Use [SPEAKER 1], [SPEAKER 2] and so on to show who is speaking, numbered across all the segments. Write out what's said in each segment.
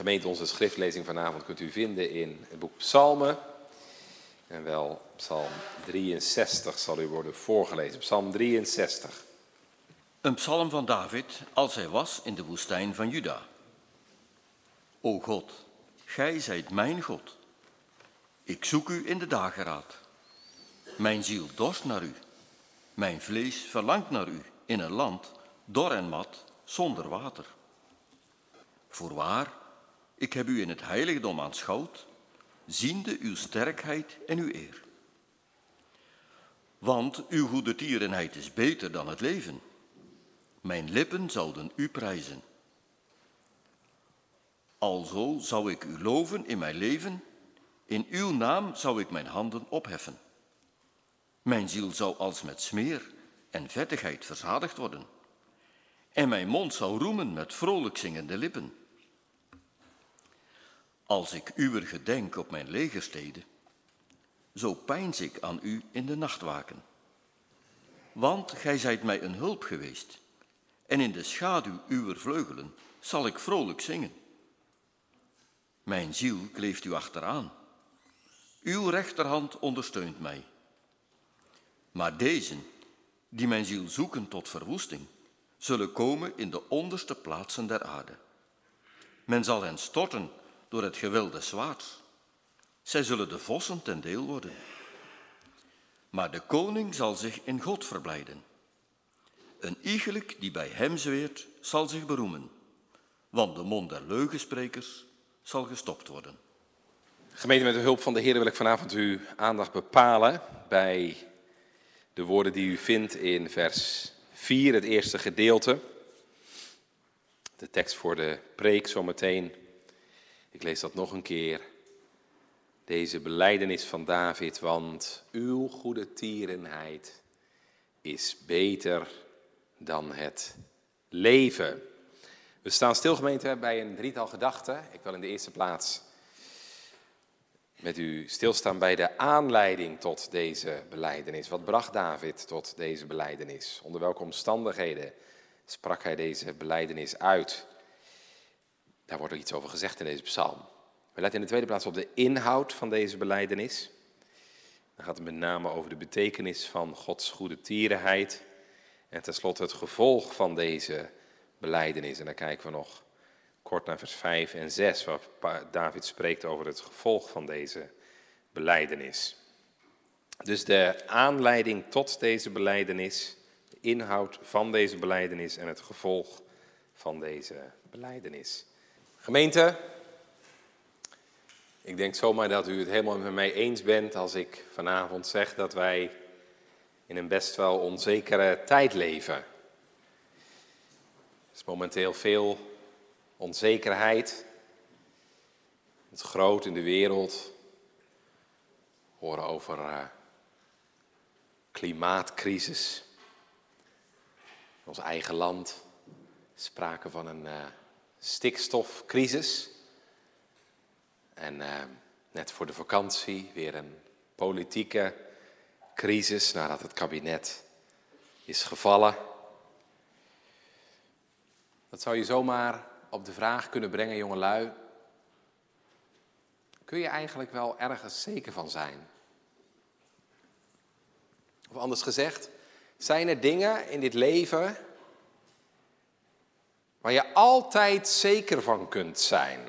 [SPEAKER 1] Gemeente, onze schriftlezing vanavond kunt u vinden in het boek Psalmen. En wel Psalm 63 zal u worden voorgelezen. Psalm 63.
[SPEAKER 2] Een psalm van David als hij was in de woestijn van Juda. O God, gij zijt mijn God. Ik zoek u in de dageraad. Mijn ziel dorst naar u. Mijn vlees verlangt naar u in een land dor en mat zonder water. Voorwaar, ik heb u in het heiligdom aanschouwd, ziende uw sterkheid en uw eer. Want uw goede tierenheid is beter dan het leven. Mijn lippen zouden u prijzen. Alzo zou ik u loven in mijn leven, in uw naam zou ik mijn handen opheffen. Mijn ziel zou als met smeer en vettigheid verzadigd worden, en mijn mond zou roemen met vrolijk zingende lippen. Als ik uwer gedenk op mijn legersteden, zo pijns ik aan u in de nachtwaken. Want gij zijt mij een hulp geweest, en in de schaduw uwer vleugelen zal ik vrolijk zingen. Mijn ziel kleeft u achteraan. Uw rechterhand ondersteunt mij. Maar deze, die mijn ziel zoeken tot verwoesting, zullen komen in de onderste plaatsen der aarde. Men zal hen storten door het gewilde zwaard. Zij zullen de vossen ten deel worden. Maar de koning zal zich in God verblijden. Een iegelijk die bij hem zweert, zal zich beroemen, want de mond der leugensprekers zal gestopt worden.
[SPEAKER 1] Gemeente, met de hulp van de Heer wil ik vanavond uw aandacht bepalen bij de woorden die u vindt in vers 4, het eerste gedeelte. De tekst voor de preek zometeen. Ik lees dat nog een keer. Deze beleidenis van David, want uw goede tierenheid is beter dan het leven. We staan stil, gemeente, bij een drietal gedachten. Ik wil in de eerste plaats met u stilstaan bij de aanleiding tot deze beleidenis. Wat bracht David tot deze beleidenis? Onder welke omstandigheden sprak hij deze beleidenis uit? Daar wordt er iets over gezegd in deze psalm. We letten in de tweede plaats op de inhoud van deze beleidenis. Dan gaat het met name over de betekenis van Gods goede tierenheid. En tenslotte het gevolg van deze beleidenis. En dan kijken we nog kort naar vers 5 en 6, waar David spreekt over het gevolg van deze beleidenis. Dus de aanleiding tot deze beleidenis, de inhoud van deze beleidenis en het gevolg van deze beleidenis. Gemeente, ik denk zomaar dat u het helemaal met mij eens bent als ik vanavond zeg dat wij in een best wel onzekere tijd leven. Er is momenteel veel onzekerheid. Het groot in de wereld. We horen over uh, klimaatcrisis. In ons eigen land sprake van een uh, stikstofcrisis. En uh, net voor de vakantie weer een politieke crisis nadat het kabinet is gevallen. Dat zou je zomaar op de vraag kunnen brengen, jongelui. Kun je eigenlijk wel ergens zeker van zijn? Of anders gezegd, zijn er dingen in dit leven waar je altijd zeker van kunt zijn?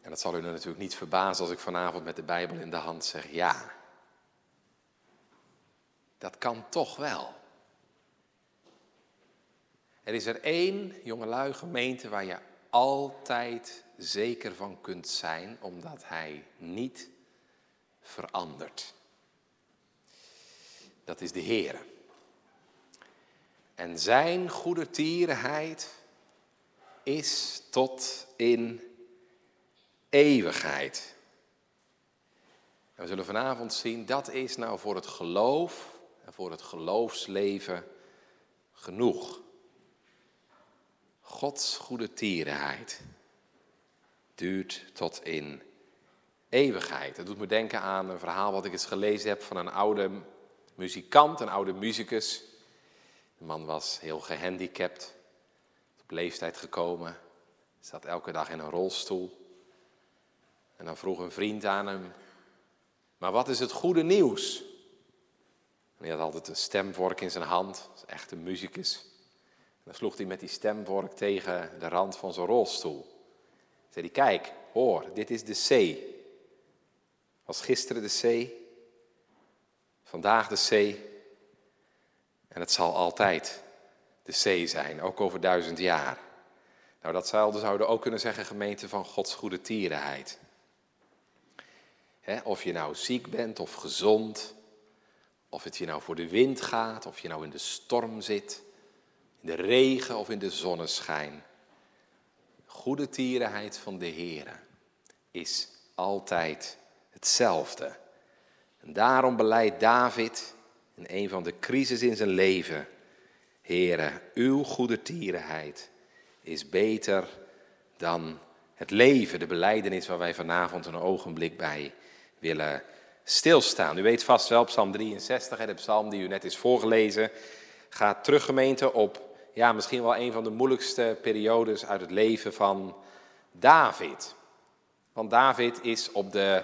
[SPEAKER 1] En dat zal u natuurlijk niet verbazen als ik vanavond met de Bijbel in de hand zeg ja. Dat kan toch wel. Er is er één jongelui gemeente waar je altijd zeker van kunt zijn, omdat hij niet verandert. Dat is de Heer. En zijn goede tierenheid is tot in eeuwigheid. En we zullen vanavond zien, dat is nou voor het geloof en voor het geloofsleven genoeg. Gods goede tierenheid duurt tot in eeuwigheid. Dat doet me denken aan een verhaal wat ik eens gelezen heb van een oude muzikant, een oude muzikus. De man was heel gehandicapt, op leeftijd gekomen, zat elke dag in een rolstoel. En dan vroeg een vriend aan hem, maar wat is het goede nieuws? En hij had altijd een stemvork in zijn hand, echt een muzikus. En dan sloeg hij met die stemvork tegen de rand van zijn rolstoel. Zei hij, kijk, hoor, dit is de C. Was gisteren de C, vandaag de C en het zal altijd de C zijn, ook over duizend jaar. Nou, dat zouden we ook kunnen zeggen, gemeente van Gods goede tierenheid. of je nou ziek bent of gezond, of het je nou voor de wind gaat, of je nou in de storm zit, in de regen of in de zonneschijn. Goede tierenheid van de Heer is altijd hetzelfde. En daarom beleidt David in een van de crisis in zijn leven, Heere, uw goede tierenheid is beter dan het leven, de beleidenis waar wij vanavond een ogenblik bij willen stilstaan. U weet vast wel, Psalm 63, de psalm die u net is voorgelezen, gaat terug gemeente op ja, misschien wel een van de moeilijkste periodes uit het leven van David. Want David is op de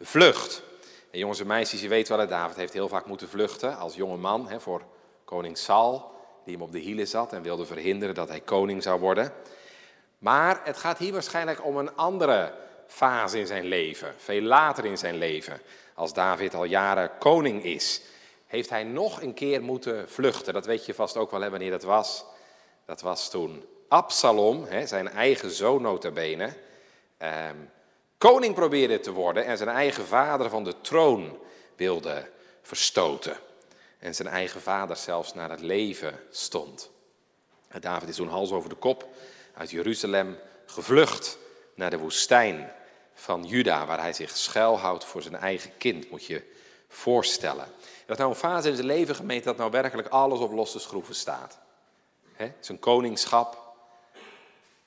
[SPEAKER 1] vlucht. En jongens en meisjes, je weet wel, David heeft heel vaak moeten vluchten als jonge man hè, voor koning Saul, die hem op de hielen zat en wilde verhinderen dat hij koning zou worden. Maar het gaat hier waarschijnlijk om een andere fase in zijn leven, veel later in zijn leven. Als David al jaren koning is, heeft hij nog een keer moeten vluchten. Dat weet je vast ook wel hè, wanneer dat was. Dat was toen Absalom, hè, zijn eigen zoon notabene, ehm, koning probeerde te worden en zijn eigen vader van de troon wilde verstoten. En zijn eigen vader zelfs naar het leven stond. David is toen hals over de kop uit Jeruzalem gevlucht naar de woestijn van Juda, waar hij zich schuilhoudt voor zijn eigen kind, moet je voorstellen. Dat nou een fase in zijn leven gemeente dat nou werkelijk alles op losse schroeven staat. Zijn koningschap,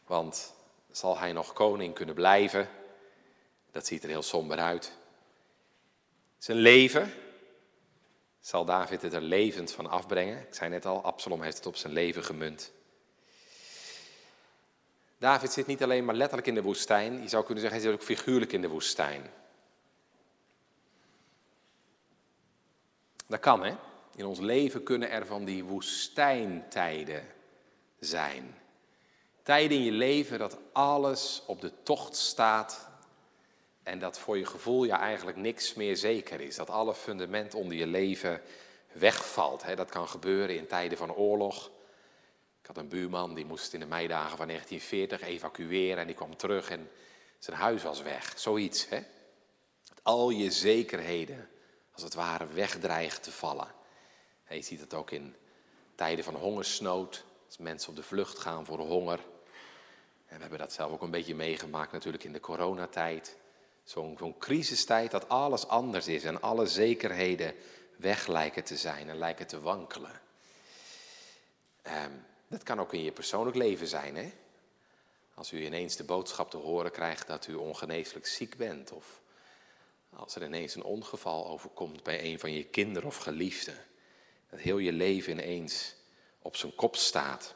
[SPEAKER 1] want zal hij nog koning kunnen blijven? Dat ziet er heel somber uit. Zijn leven, zal David het er levend van afbrengen? Ik zei net al, Absalom heeft het op zijn leven gemunt. David zit niet alleen maar letterlijk in de woestijn, je zou kunnen zeggen, hij zit ook figuurlijk in de woestijn. Dat kan, hè? In ons leven kunnen er van die woestijntijden zijn. Tijden in je leven dat alles op de tocht staat en dat voor je gevoel ja eigenlijk niks meer zeker is. Dat alle fundament onder je leven wegvalt. Dat kan gebeuren in tijden van oorlog. Ik had een buurman die moest in de meidagen van 1940 evacueren en die kwam terug en zijn huis was weg. Zoiets. Hè? Dat al je zekerheden als het ware wegdreigen te vallen. je ziet het ook in tijden van hongersnood. Als mensen op de vlucht gaan voor honger. En we hebben dat zelf ook een beetje meegemaakt natuurlijk in de coronatijd. Zo'n zo crisistijd dat alles anders is en alle zekerheden weg lijken te zijn en lijken te wankelen. Um, dat kan ook in je persoonlijk leven zijn. Hè? Als u ineens de boodschap te horen krijgt dat u ongeneeslijk ziek bent. Of als er ineens een ongeval overkomt bij een van je kinderen of geliefden. Dat heel je leven ineens op zijn kop staat.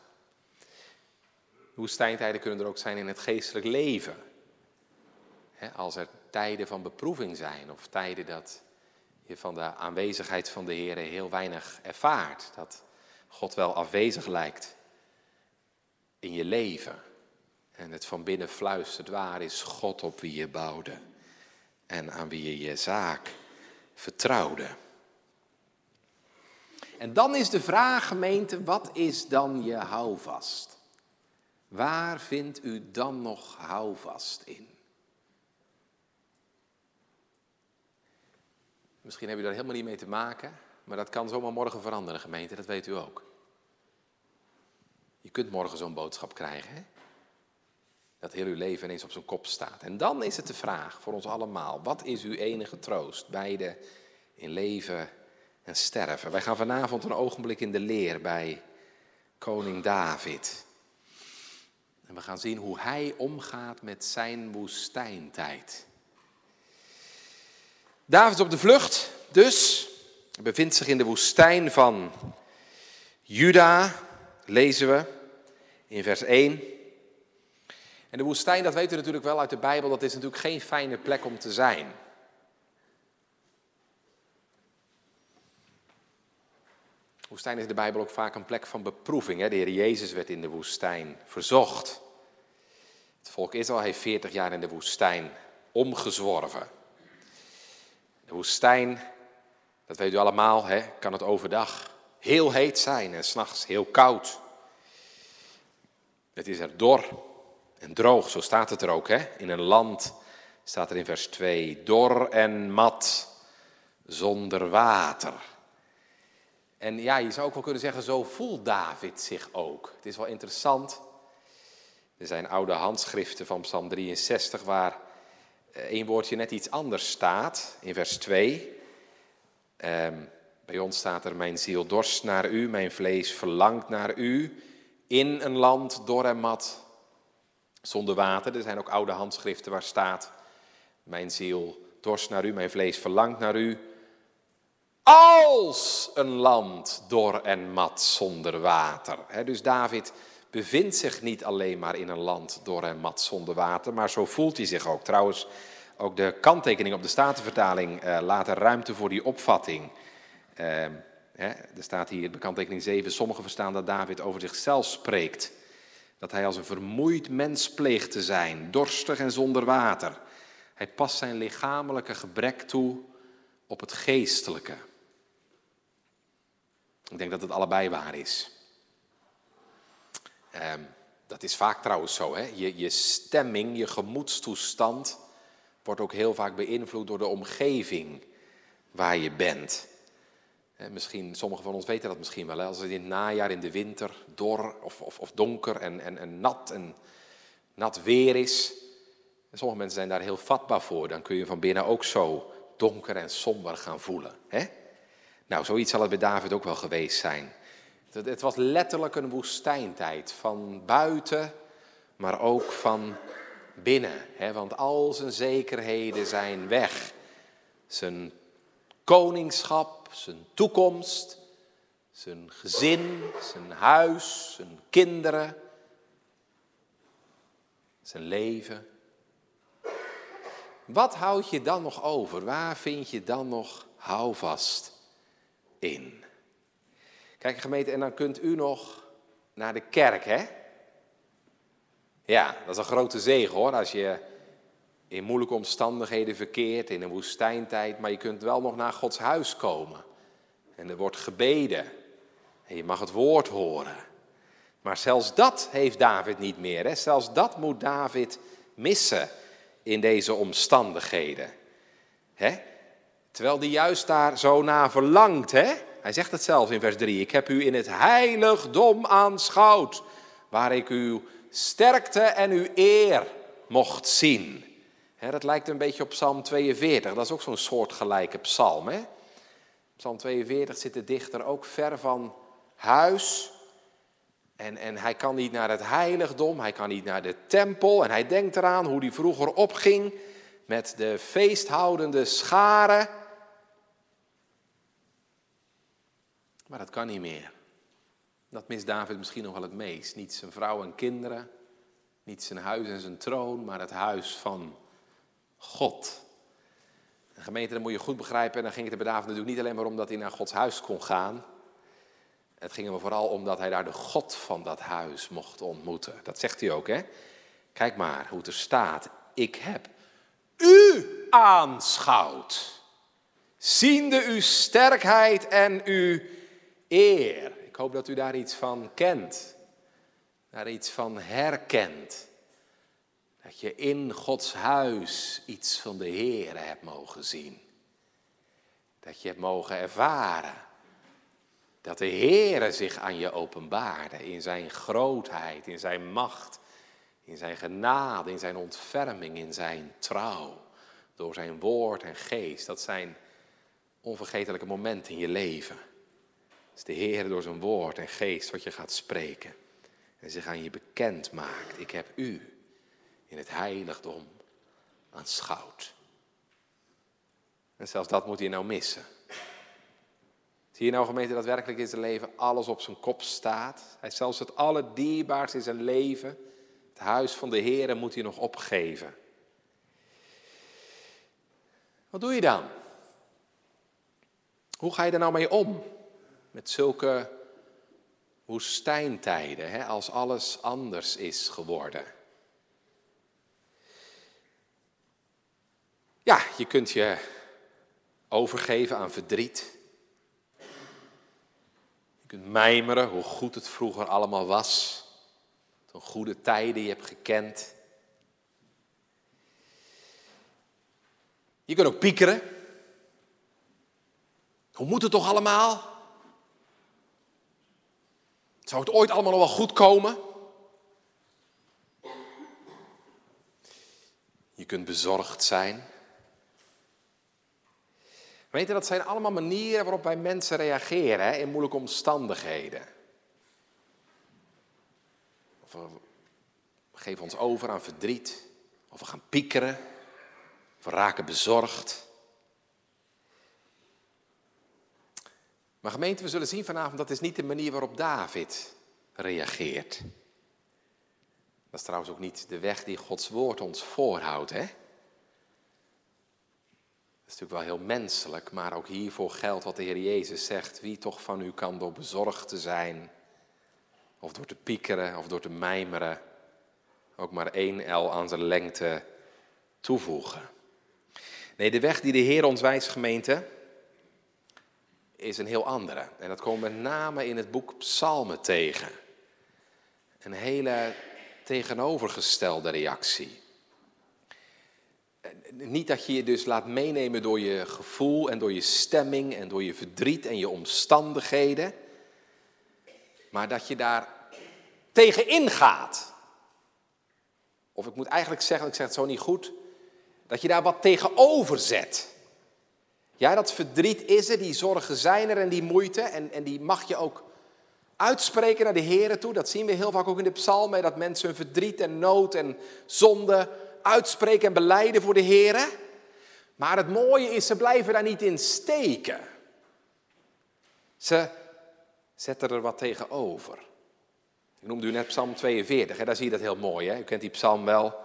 [SPEAKER 1] Woestijntijden kunnen er ook zijn in het geestelijk leven. Als er tijden van beproeving zijn of tijden dat je van de aanwezigheid van de Heer heel weinig ervaart. Dat God wel afwezig lijkt in je leven. En het van binnen fluistert, waar is God op wie je bouwde en aan wie je je zaak vertrouwde. En dan is de vraag, gemeente, wat is dan je houvast? Waar vindt u dan nog houvast in? Misschien heb je daar helemaal niet mee te maken, maar dat kan zomaar morgen veranderen, gemeente, dat weet u ook. Je kunt morgen zo'n boodschap krijgen, hè? dat heel uw leven ineens op zijn kop staat. En dan is het de vraag voor ons allemaal, wat is uw enige troost, beide in leven en sterven? Wij gaan vanavond een ogenblik in de leer bij koning David. En we gaan zien hoe hij omgaat met zijn woestijntijd. David op de vlucht, dus bevindt zich in de woestijn van Juda, lezen we. in vers 1. En de woestijn, dat weet u natuurlijk wel uit de Bijbel, dat is natuurlijk geen fijne plek om te zijn. De woestijn is in de Bijbel ook vaak een plek van beproeving. Hè? De Heer Jezus werd in de woestijn verzocht. Het volk Israël heeft 40 jaar in de woestijn omgezworven. De woestijn, dat weet u allemaal, hè, kan het overdag heel heet zijn en s'nachts heel koud. Het is er dor en droog, zo staat het er ook. Hè? In een land staat er in vers 2, dor en mat, zonder water. En ja, je zou ook wel kunnen zeggen, zo voelt David zich ook. Het is wel interessant. Er zijn oude handschriften van Psalm 63 waar één woordje net iets anders staat, in vers 2. Ehm, bij ons staat er, mijn ziel dorst naar u, mijn vlees verlangt naar u, in een land dor en mat, zonder water. Er zijn ook oude handschriften waar staat, mijn ziel dorst naar u, mijn vlees verlangt naar u, als een land dor en mat zonder water. dus David bevindt zich niet alleen maar in een land dor en mat zonder water, maar zo voelt hij zich ook. Trouwens, ook de kanttekening op de Statenvertaling uh, laat er ruimte voor die opvatting. Uh, hè, er staat hier bij kanttekening 7, sommigen verstaan dat David over zichzelf spreekt. Dat hij als een vermoeid mens pleegt te zijn, dorstig en zonder water. Hij past zijn lichamelijke gebrek toe op het geestelijke. Ik denk dat het allebei waar is. Ehm, dat is vaak trouwens zo. Hè? Je, je stemming, je gemoedstoestand wordt ook heel vaak beïnvloed door de omgeving waar je bent. misschien, sommigen van ons weten dat misschien wel. Hè? Als het in het najaar, in de winter, dor of, of, of donker en, en, en, nat en nat weer is. Sommige mensen zijn daar heel vatbaar voor. Dan kun je van binnen ook zo donker en somber gaan voelen. Hè? Nou, zoiets zal het bij David ook wel geweest zijn. Het was letterlijk een woestijntijd, van buiten, maar ook van binnen. Want al zijn zekerheden zijn weg. Zijn koningschap, zijn toekomst, zijn gezin, zijn huis, zijn kinderen, zijn leven. Wat houd je dan nog over? Waar vind je dan nog houvast? in. Kijk gemeente, en dan kunt u nog naar de kerk, hè? Ja, dat is een grote zegen hoor, als je in moeilijke omstandigheden verkeert, in een woestijntijd, maar je kunt wel nog naar Gods huis komen. En er wordt gebeden en je mag het woord horen. Maar zelfs dat heeft David niet meer. Hè? Zelfs dat moet David missen in deze omstandigheden. Hè? Terwijl die juist daar zo naar verlangt. Hè? Hij zegt het zelf in vers 3. Ik heb u in het heiligdom aanschouwd, waar ik uw sterkte en uw eer mocht zien. dat lijkt een beetje op Psalm 42. Dat is ook zo'n soortgelijke psalm. Hè? Psalm 42 zit de dichter ook ver van huis. En, en hij kan niet naar het heiligdom, hij kan niet naar de tempel. En hij denkt eraan hoe hij vroeger opging met de feesthoudende scharen. Maar dat kan niet meer. Dat mist David misschien nog wel het meest. Niet zijn vrouw en kinderen, niet zijn huis en zijn troon, maar het huis van God. De gemeente, dat moet je goed begrijpen. En dan ging het er bij David natuurlijk niet alleen maar om dat hij naar Gods huis kon gaan. Het ging er vooral om dat hij daar de God van dat huis mocht ontmoeten. Dat zegt hij ook, hè? Kijk maar hoe het er staat. Ik heb u aanschouwd. Ziende uw sterkheid en uw eer. Ik hoop dat u daar iets van kent, daar iets van herkent. Dat je in Gods huis iets van de Heer hebt mogen zien. Dat je hebt mogen ervaren dat de Heere zich aan je openbaarde in zijn grootheid, in zijn macht, in zijn genade, in zijn ontferming, in zijn trouw. Door zijn woord en geest. Dat zijn onvergetelijke momenten in je leven is de Heer door zijn woord en geest wat je gaat spreken. En zich aan je bekend maakt. Ik heb u in het heiligdom aanschouwd. En zelfs dat moet je nou missen. Zie je nou gemeente dat werkelijk in zijn leven alles op zijn kop staat? Hij zelfs het allerdierbaarste in zijn leven, het huis van de Heer, moet hij nog opgeven. Wat doe je dan? Hoe ga je er nou mee om? Met zulke woestijntijden, hè, als alles anders is geworden. Ja, je kunt je overgeven aan verdriet. Je kunt mijmeren hoe goed het vroeger allemaal was. Zo'n goede tijden je hebt gekend. Je kunt ook piekeren. Hoe moet het toch allemaal? Zou het ooit allemaal nog wel goed komen? Je kunt bezorgd zijn. Weet je, dat zijn allemaal manieren waarop wij mensen reageren in moeilijke omstandigheden. Of we geven ons over aan verdriet, of we gaan piekeren, of we raken bezorgd. Maar gemeente, we zullen zien vanavond, dat is niet de manier waarop David reageert. Dat is trouwens ook niet de weg die Gods woord ons voorhoudt, hè? Dat is natuurlijk wel heel menselijk, maar ook hiervoor geldt wat de Heer Jezus zegt. Wie toch van u kan door bezorgd te zijn, of door te piekeren, of door te mijmeren, ook maar één el aan zijn lengte toevoegen. Nee, de weg die de Heer ons wijst, gemeente, is een heel andere. En dat we met name in het boek Psalmen tegen. Een hele tegenovergestelde reactie. Niet dat je je dus laat meenemen door je gevoel en door je stemming en door je verdriet en je omstandigheden, maar dat je daar tegenin gaat. Of ik moet eigenlijk zeggen, ik zeg het zo niet goed, dat je daar wat tegenover zet. Ja, dat verdriet is er, die zorgen zijn er en die moeite. En, en die mag je ook uitspreken naar de Heer toe. Dat zien we heel vaak ook in de psalmen, dat mensen hun verdriet en nood en zonde uitspreken en beleiden voor de Heer. Maar het mooie is, ze blijven daar niet in steken. Ze zetten er wat tegenover. Ik noemde u net Psalm 42, hè? daar zie je dat heel mooi. Hè? U kent die psalm wel.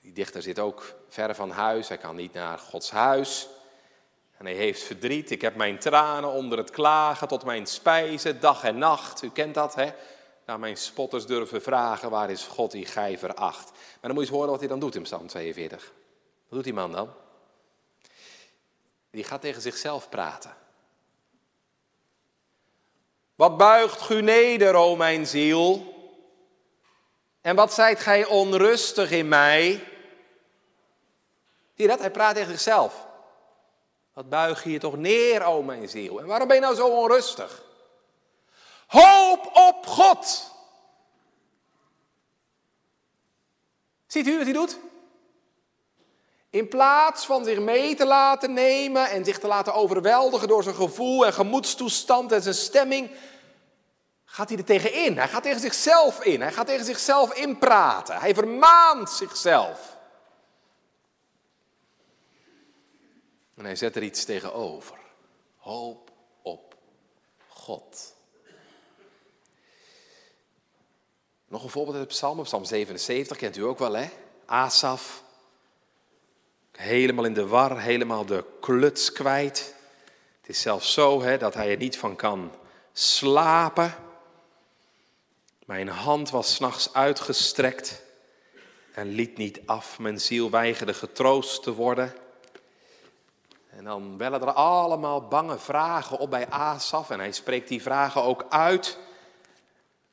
[SPEAKER 1] Die dichter zit ook ver van huis, hij kan niet naar Gods huis. En hij heeft verdriet. Ik heb mijn tranen onder het klagen tot mijn spijzen, dag en nacht. U kent dat, hè? Nou, mijn spotters durven vragen, waar is God die gij veracht? Maar dan moet je eens horen wat hij dan doet in Psalm 42. Wat doet die man dan? Die gaat tegen zichzelf praten. Wat buigt u neder, o mijn ziel? En wat zijt gij onrustig in mij? Zie dat? Hij praat tegen zichzelf. Wat buig je je toch neer, o mijn ziel? En waarom ben je nou zo onrustig? Hoop op God. Ziet u wat hij doet? In plaats van zich mee te laten nemen en zich te laten overweldigen door zijn gevoel en gemoedstoestand en zijn stemming, gaat hij er tegenin. Hij gaat tegen zichzelf in. Hij gaat tegen zichzelf inpraten. Hij vermaant zichzelf. En hij zet er iets tegenover. Hoop op God. Nog een voorbeeld uit de psalm, psalm 77, kent u ook wel hè? Asaf. Helemaal in de war, helemaal de kluts kwijt. Het is zelfs zo hè, dat hij er niet van kan slapen. Mijn hand was s'nachts uitgestrekt en liet niet af. Mijn ziel weigerde getroost te worden. En dan wellen er allemaal bange vragen op bij Asaf en hij spreekt die vragen ook uit.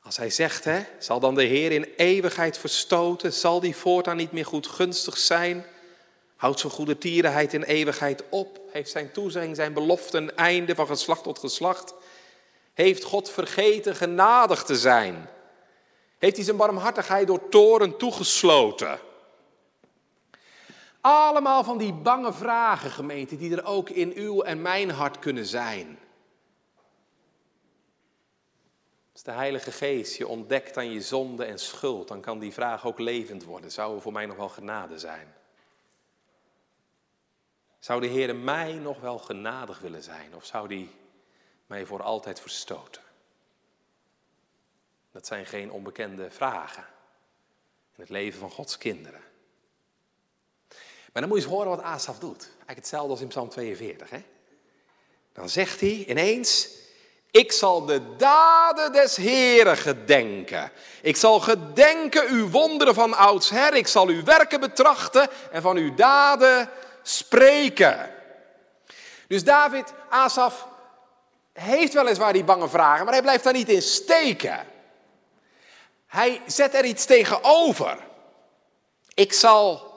[SPEAKER 1] Als hij zegt, hè, zal dan de Heer in eeuwigheid verstoten? Zal die voortaan niet meer goed gunstig zijn? Houdt zijn goede tierenheid in eeuwigheid op? Heeft zijn toezegging, zijn belofte een einde van geslacht tot geslacht? Heeft God vergeten genadig te zijn? Heeft hij zijn barmhartigheid door toren toegesloten? Allemaal van die bange vragen, gemeente, die er ook in uw en mijn hart kunnen zijn. Als de Heilige Geest je ontdekt aan je zonde en schuld, dan kan die vraag ook levend worden. Zou er voor mij nog wel genade zijn? Zou de Heer mij nog wel genadig willen zijn? Of zou die mij voor altijd verstoten? Dat zijn geen onbekende vragen in het leven van Gods kinderen. Maar dan moet je eens horen wat Asaf doet. Eigenlijk hetzelfde als in Psalm 42. Hè? Dan zegt hij ineens, ik zal de daden des Heren gedenken. Ik zal gedenken uw wonderen van oudsher. Ik zal uw werken betrachten en van uw daden spreken. Dus David, Asaf, heeft weliswaar die bange vragen, maar hij blijft daar niet in steken. Hij zet er iets tegenover. Ik zal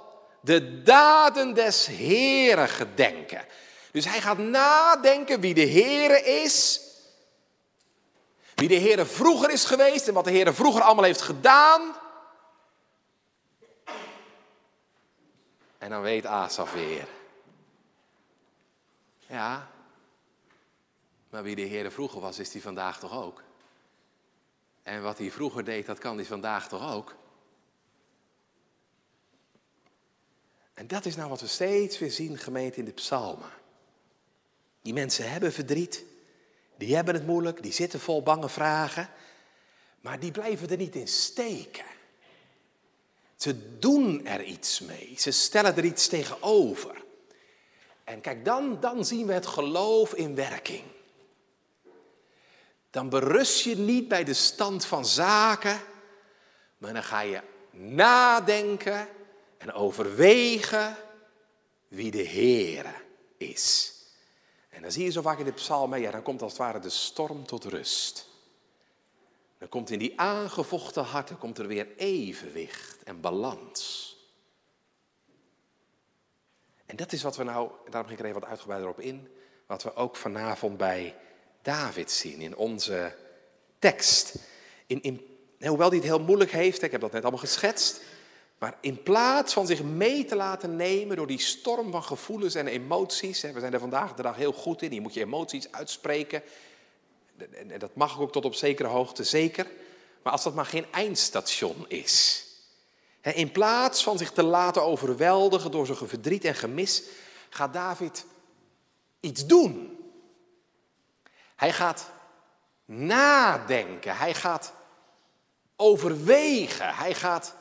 [SPEAKER 1] de daden des Heren gedenken. Dus hij gaat nadenken wie de Heere is. Wie de Heere vroeger is geweest en wat de Heere vroeger allemaal heeft gedaan. En dan weet Asaf weer. Ja, maar wie de Heere vroeger was, is hij vandaag toch ook. En wat hij vroeger deed, dat kan hij vandaag toch ook. En dat is nou wat we steeds weer zien, gemeente, in de psalmen. Die mensen hebben verdriet, die hebben het moeilijk, die zitten vol bange vragen, maar die blijven er niet in steken. Ze doen er iets mee, ze stellen er iets tegenover. En kijk, dan, dan zien we het geloof in werking. Dan berust je niet bij de stand van zaken, maar dan ga je nadenken en overwegen wie de Heere is. En dan zie je zo vaak in de psalmen, ja, dan komt als het ware de storm tot rust. Dan komt in die aangevochten harten komt er weer evenwicht en balans. En dat is wat we nou, daarom ging ik er even wat uitgebreider op in, wat we ook vanavond bij David zien in onze tekst. In, in, hoewel hij het heel moeilijk heeft, ik heb dat net allemaal geschetst, maar in plaats van zich mee te laten nemen door die storm van gevoelens en emoties, we zijn er vandaag de dag heel goed in, je moet je emoties uitspreken. En dat mag ook tot op zekere hoogte, zeker. Maar als dat maar geen eindstation is. In plaats van zich te laten overweldigen door zijn verdriet en gemis, gaat David iets doen. Hij gaat nadenken, hij gaat overwegen, hij gaat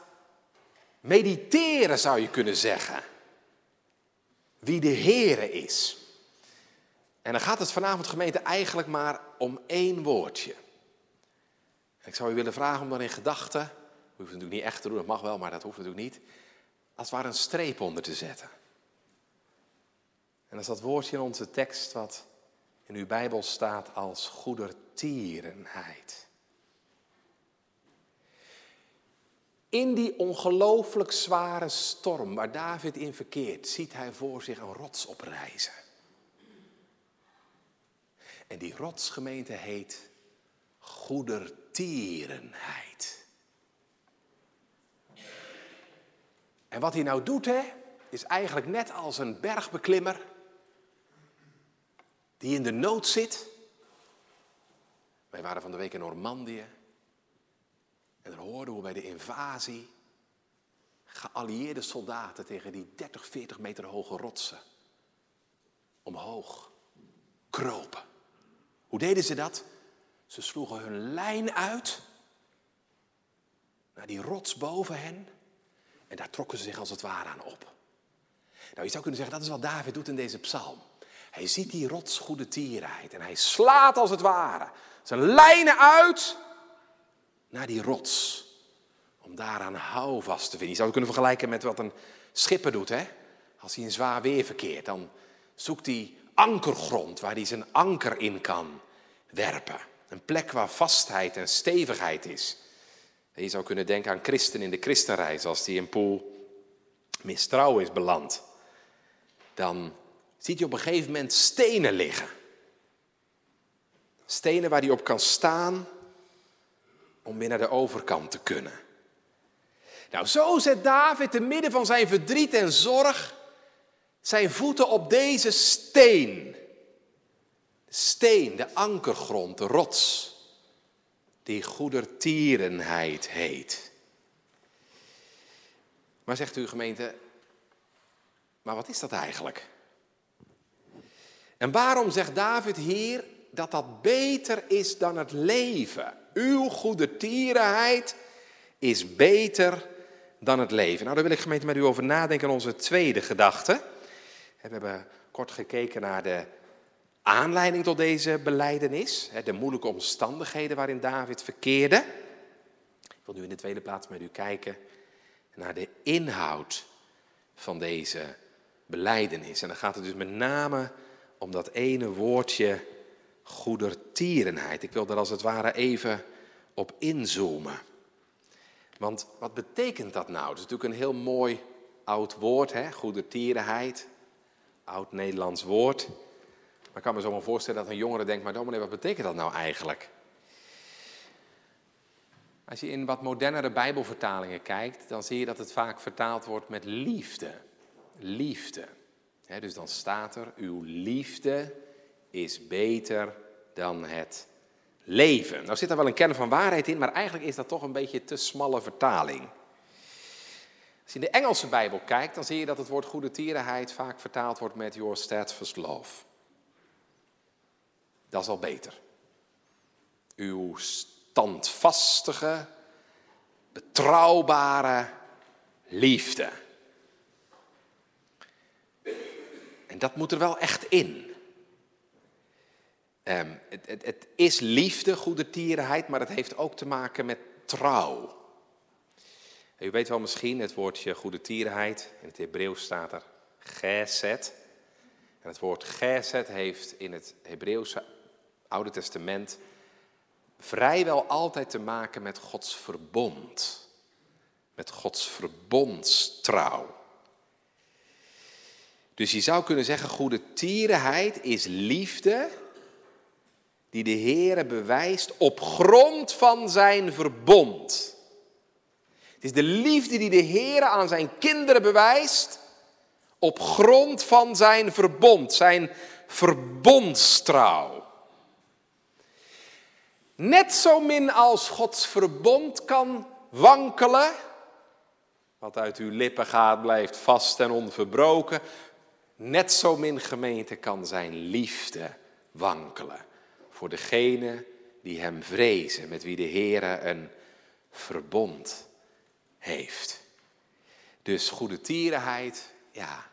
[SPEAKER 1] mediteren zou je kunnen zeggen. Wie de Heere is. En dan gaat het vanavond gemeente eigenlijk maar om één woordje. ik zou u willen vragen om dan in gedachten, u hoeft natuurlijk niet echt te doen, dat mag wel, maar dat hoeft natuurlijk niet, als het ware een streep onder te zetten. En dat is dat woordje in onze tekst wat in uw Bijbel staat als goedertierenheid. In die ongelooflijk zware storm waar David in verkeert, ziet hij voor zich een rots oprijzen. En die rotsgemeente heet goedertierenheid. En wat hij nou doet, hè, is eigenlijk net als een bergbeklimmer die in de nood zit. Wij waren van de week in Normandië. En dan hoorden we bij de invasie geallieerde soldaten tegen die 30, 40 meter hoge rotsen omhoog kropen. Hoe deden ze dat? Ze sloegen hun lijn uit naar die rots boven hen en daar trokken ze zich als het ware aan op. Nou, je zou kunnen zeggen, dat is wat David doet in deze psalm. Hij ziet die rots goede tierheid en hij slaat als het ware zijn lijnen uit naar die rots. Om daaraan houvast te vinden. Je zou het kunnen vergelijken met wat een schipper doet. Hè? Als hij in zwaar weer verkeert, dan zoekt hij ankergrond waar hij zijn anker in kan werpen. Een plek waar vastheid en stevigheid is. je zou kunnen denken aan christen in de christenreis. Als die in poel mistrouw is beland, dan ziet hij op een gegeven moment stenen liggen. Stenen waar hij op kan staan om weer naar de overkant te kunnen. Nou, zo zet David te midden van zijn verdriet en zorg zijn voeten op deze steen. De steen, de ankergrond, de rots, die goedertierenheid heet. Maar zegt u gemeente, maar wat is dat eigenlijk? En waarom zegt David hier dat dat beter is dan het leven. Uw goede tierenheid is beter dan het leven. Nou, daar wil ik gemeente met u over nadenken onze tweede gedachte. We hebben kort gekeken naar de aanleiding tot deze beleidenis, de moeilijke omstandigheden waarin David verkeerde. Ik wil nu in de tweede plaats met u kijken naar de inhoud van deze beleidenis. En dan gaat het dus met name om dat ene woordje goedertierenheid. Ik wil daar als het ware even op inzoomen. Want wat betekent dat nou? Het is natuurlijk een heel mooi oud woord, hè? goedertierenheid. Oud Nederlands woord. Maar ik kan me zo maar voorstellen dat een jongere denkt, maar dominee, wat betekent dat nou eigenlijk? Als je in wat modernere Bijbelvertalingen kijkt, dan zie je dat het vaak vertaald wordt met liefde. Liefde. dus dan staat er, uw liefde is beter dan het leven. Nou zit er wel een kern van waarheid in, maar eigenlijk is dat toch een beetje te smalle vertaling. Als je in de Engelse Bijbel kijkt, dan zie je dat het woord goede tierenheid vaak vertaald wordt met your steadfast love. Dat is al beter. Uw standvastige, betrouwbare liefde. En dat moet er wel echt in. Het, het, het, is liefde, goede tierenheid, maar het heeft ook te maken met trouw. U weet wel misschien het woordje goede tierenheid. In het Hebreeuws staat er geset. En het woord geset heeft in het Hebreeuwse Oude Testament vrijwel altijd te maken met Gods verbond. Met Gods verbondstrouw. Dus je zou kunnen zeggen, goede tierenheid is liefde die de Heere bewijst op grond van zijn verbond. Het is de liefde die de Heere aan zijn kinderen bewijst op grond van zijn verbond, zijn verbondstrouw. Net zo min als Gods verbond kan wankelen, wat uit uw lippen gaat blijft vast en onverbroken, net zo min gemeente kan zijn liefde wankelen voor degene die hem vrezen, met wie de Heere een verbond heeft. Dus goede tierenheid, ja,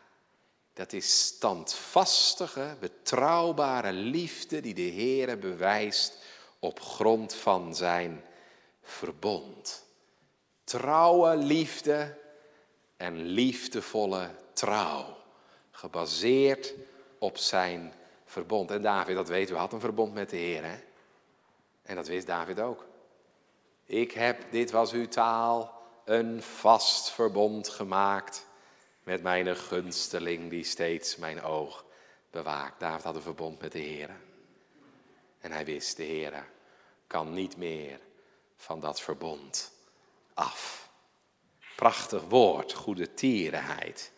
[SPEAKER 1] dat is standvastige, betrouwbare liefde die de Heere bewijst op grond van zijn verbond. Trouwe liefde en liefdevolle trouw, gebaseerd op zijn verbond. En David, dat weet u, had een verbond met de Heer. Hè? En dat wist David ook. Ik heb, dit was uw taal, een vast verbond gemaakt met mijn gunsteling die steeds mijn oog bewaakt. David had een verbond met de Heer. En hij wist, de Heer kan niet meer van dat verbond af. Prachtig woord, goede tierenheid.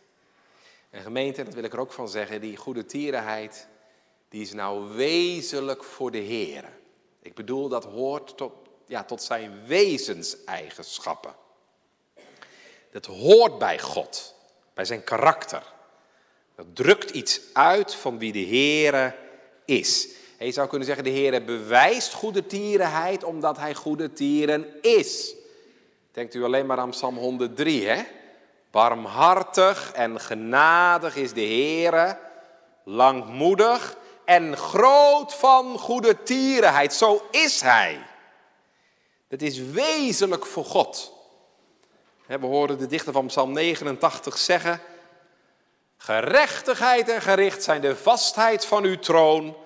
[SPEAKER 1] En gemeente, dat wil ik er ook van zeggen, die goede tierenheid, die is nou wezenlijk voor de Heer. Ik bedoel, dat hoort tot, ja, tot zijn wezenseigenschappen. Dat hoort bij God, bij zijn karakter. Dat drukt iets uit van wie de Heere is. je zou kunnen zeggen, de Heere bewijst goede tierenheid omdat hij goede tieren is. Denkt u alleen maar aan Psalm 103, hè? Barmhartig en genadig is de Heere, langmoedig en groot van goede tierenheid. Zo is hij. Het is wezenlijk voor God. We horen de dichter van Psalm 89 zeggen: Gerechtigheid en gericht zijn de vastheid van uw troon.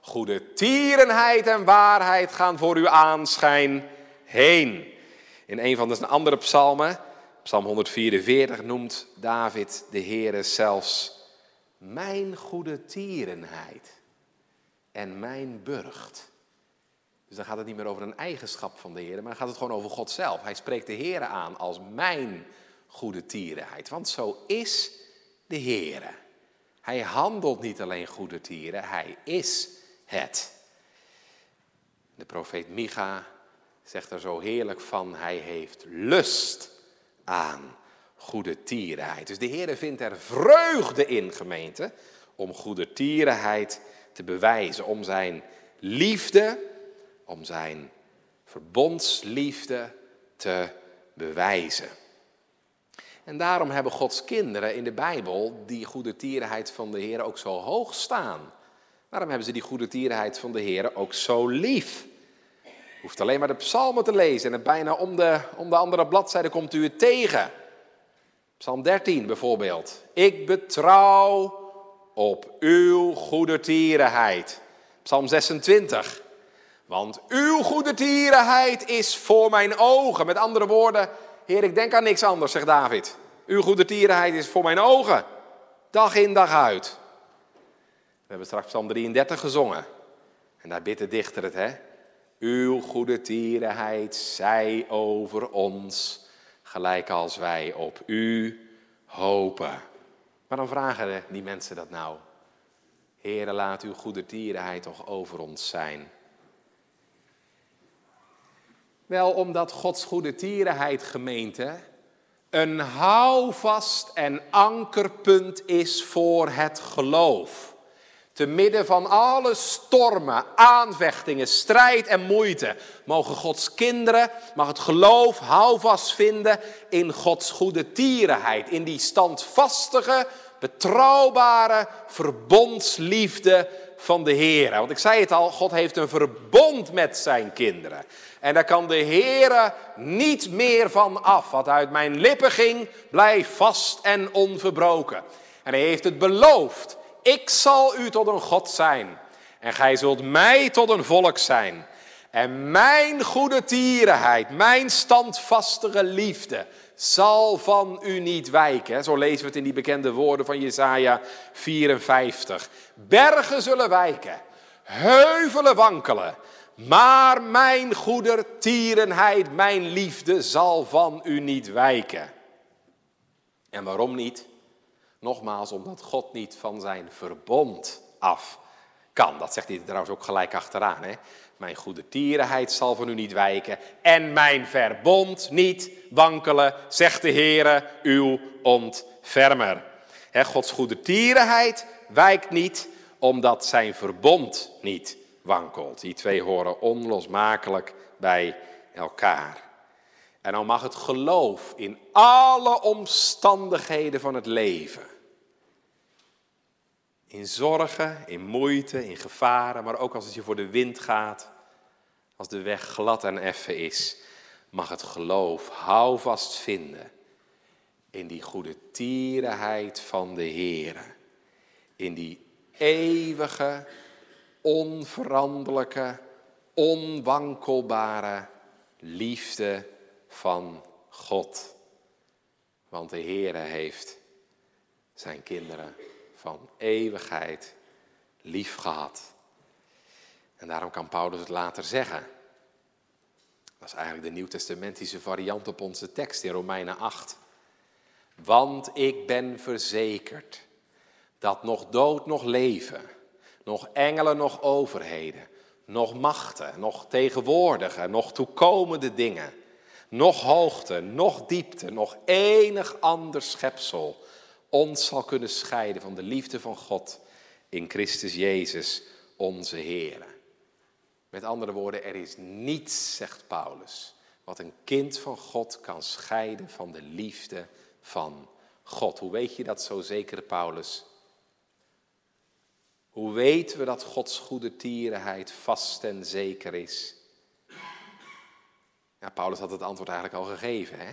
[SPEAKER 1] Goede tierenheid en waarheid gaan voor uw aanschijn heen. In een van de andere psalmen, Psalm 144, noemt David de Heere zelfs mijn goede tierenheid en mijn burcht. Dus dan gaat het niet meer over een eigenschap van de Heer, maar dan gaat het gewoon over God zelf. Hij spreekt de Heer aan als mijn goede tierenheid. Want zo is de Heer. Hij handelt niet alleen goede tieren, hij is het. De profeet Micha zegt er zo heerlijk van, hij heeft lust aan goede tierenheid. Dus de Heer vindt er vreugde in, gemeente, om goede tierenheid te bewijzen, om zijn liefde, om zijn verbondsliefde te bewijzen. En daarom hebben Gods kinderen in de Bijbel die goede tierenheid van de Heer ook zo hoog staan. Daarom hebben ze die goede tierenheid van de Heer ook zo lief. Je hoeft alleen maar de psalmen te lezen en bijna om de, om de andere bladzijde komt u het tegen. Psalm 13 bijvoorbeeld. Ik betrouw op uw goede tierenheid. Psalm 26. Want uw goede tierenheid is voor mijn ogen. Met andere woorden, Heer, ik denk aan niks anders, zegt David. Uw goede tierenheid is voor mijn ogen. Dag in, dag uit. We hebben straks Psalm 33 gezongen. En daar bidt de dichter het, hè? Uw goede tierenheid zij over ons, gelijk als wij op u hopen. Waarom vragen die mensen dat nou? Heere, laat uw goede tierenheid toch over ons zijn. Wel omdat Gods goede tierenheid, gemeente, een houvast en ankerpunt is voor het geloof. Te midden van alle stormen, aanvechtingen, strijd en moeite, mogen Gods kinderen, mag het geloof houvast vinden in Gods goede tierenheid, in die standvastige, betrouwbare verbondsliefde van de Heer. Want ik zei het al, God heeft een verbond met zijn kinderen. En daar kan de Heer niet meer van af. Wat uit mijn lippen ging, blijft vast en onverbroken. En hij heeft het beloofd. Ik zal u tot een God zijn. En gij zult mij tot een volk zijn. En mijn goede tierenheid, mijn standvastige liefde, zal van u niet wijken. Zo lezen we het in die bekende woorden van Jesaja 54. Bergen zullen wijken, heuvelen wankelen, maar mijn goedertierenheid, mijn liefde zal van u niet wijken. En waarom niet? Nogmaals, omdat God niet van zijn verbond af kan. Dat zegt hij trouwens ook gelijk achteraan. Hè? Mijn goede tierenheid zal van u niet wijken en mijn verbond niet wankelen, zegt de Heere, uw ontfermer. Gods goede tierenheid wijkt niet, omdat zijn verbond niet wankelt. Die twee horen onlosmakelijk bij elkaar. En dan mag het geloof in alle omstandigheden van het leven. In zorgen, in moeite, in gevaren, maar ook als het je voor de wind gaat, als de weg glad en effen is, mag het geloof houvast vinden in die goede tierenheid van de Heer. In die eeuwige, onveranderlijke, onwankelbare liefde van God. Want de Heere heeft zijn kinderen van eeuwigheid lief gehad. En daarom kan Paulus het later zeggen. Dat is eigenlijk de nieuwtestamentische variant op onze tekst in Romeinen 8. Want ik ben verzekerd dat nog dood, nog leven nog engelen, nog overheden, nog machten, nog tegenwoordige, nog toekomende dingen, nog hoogte, nog diepte, nog enig ander schepsel ons zal kunnen scheiden van de liefde van God in Christus Jezus, onze Heer. Met andere woorden, er is niets, zegt Paulus, wat een kind van God kan scheiden van de liefde van God. Hoe weet je dat zo zeker, Paulus? Hoe weten we dat Gods goede tierenheid vast en zeker is? Ja, Paulus had het antwoord eigenlijk al gegeven. Hè?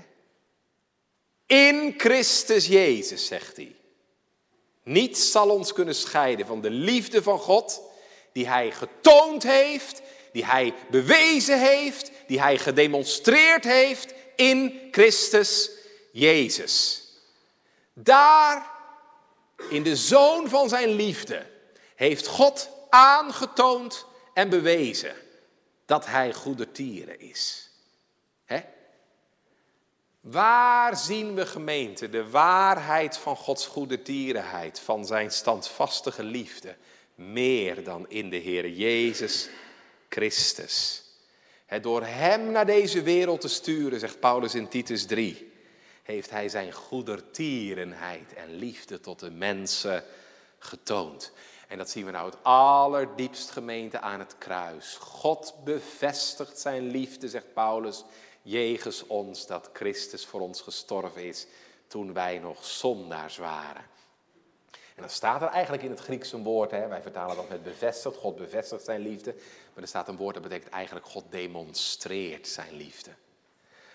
[SPEAKER 1] In Christus Jezus, zegt hij. Niets zal ons kunnen scheiden van de liefde van God, die Hij getoond heeft, die Hij bewezen heeft, die Hij gedemonstreerd heeft in Christus Jezus. Daar, in de zoon van Zijn liefde, heeft God aangetoond en bewezen dat hij goede tieren is. Waar zien we gemeente de waarheid van Gods goede tierenheid, van zijn standvastige liefde, meer dan in de Heer Jezus Christus? door Hem naar deze wereld te sturen, zegt Paulus in Titus 3, heeft Hij zijn goedertierenheid en liefde tot de mensen getoond. En dat zien we nou het allerdiepst gemeente aan het kruis. God bevestigt zijn liefde, zegt Paulus, jegens ons dat Christus voor ons gestorven is toen wij nog zondaars waren. En dan staat er eigenlijk in het Grieks een woord, hè, wij vertalen dat met bevestigd, God bevestigt zijn liefde. Maar er staat een woord dat betekent eigenlijk God demonstreert zijn liefde.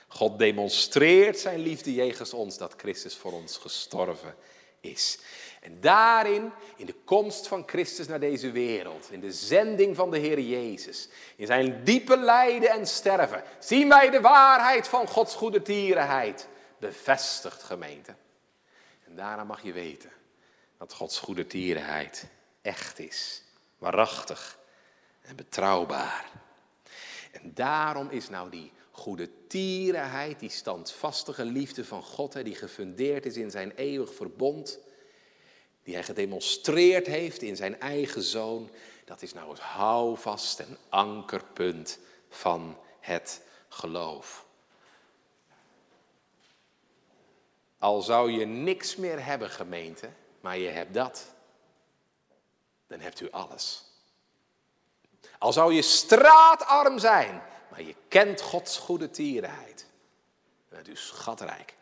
[SPEAKER 1] God demonstreert zijn liefde jegens ons dat Christus voor ons gestorven is. En daarin, in de komst van Christus naar deze wereld, in de zending van de Heer Jezus, in zijn diepe lijden en sterven, zien wij de waarheid van Gods goede tierenheid bevestigd, gemeente. En daarna mag je weten dat Gods goede tierenheid echt is, waarachtig en betrouwbaar. En daarom is nou die goede tierenheid, die standvastige liefde van God, die gefundeerd is in zijn eeuwig verbond, die hij gedemonstreerd heeft in zijn eigen zoon, dat is nou het houvast en ankerpunt van het geloof. Al zou je niks meer hebben, gemeente, maar je hebt dat, dan hebt u alles. Al zou je straatarm zijn, maar je kent Gods goede tierenheid, dan bent u schatrijk.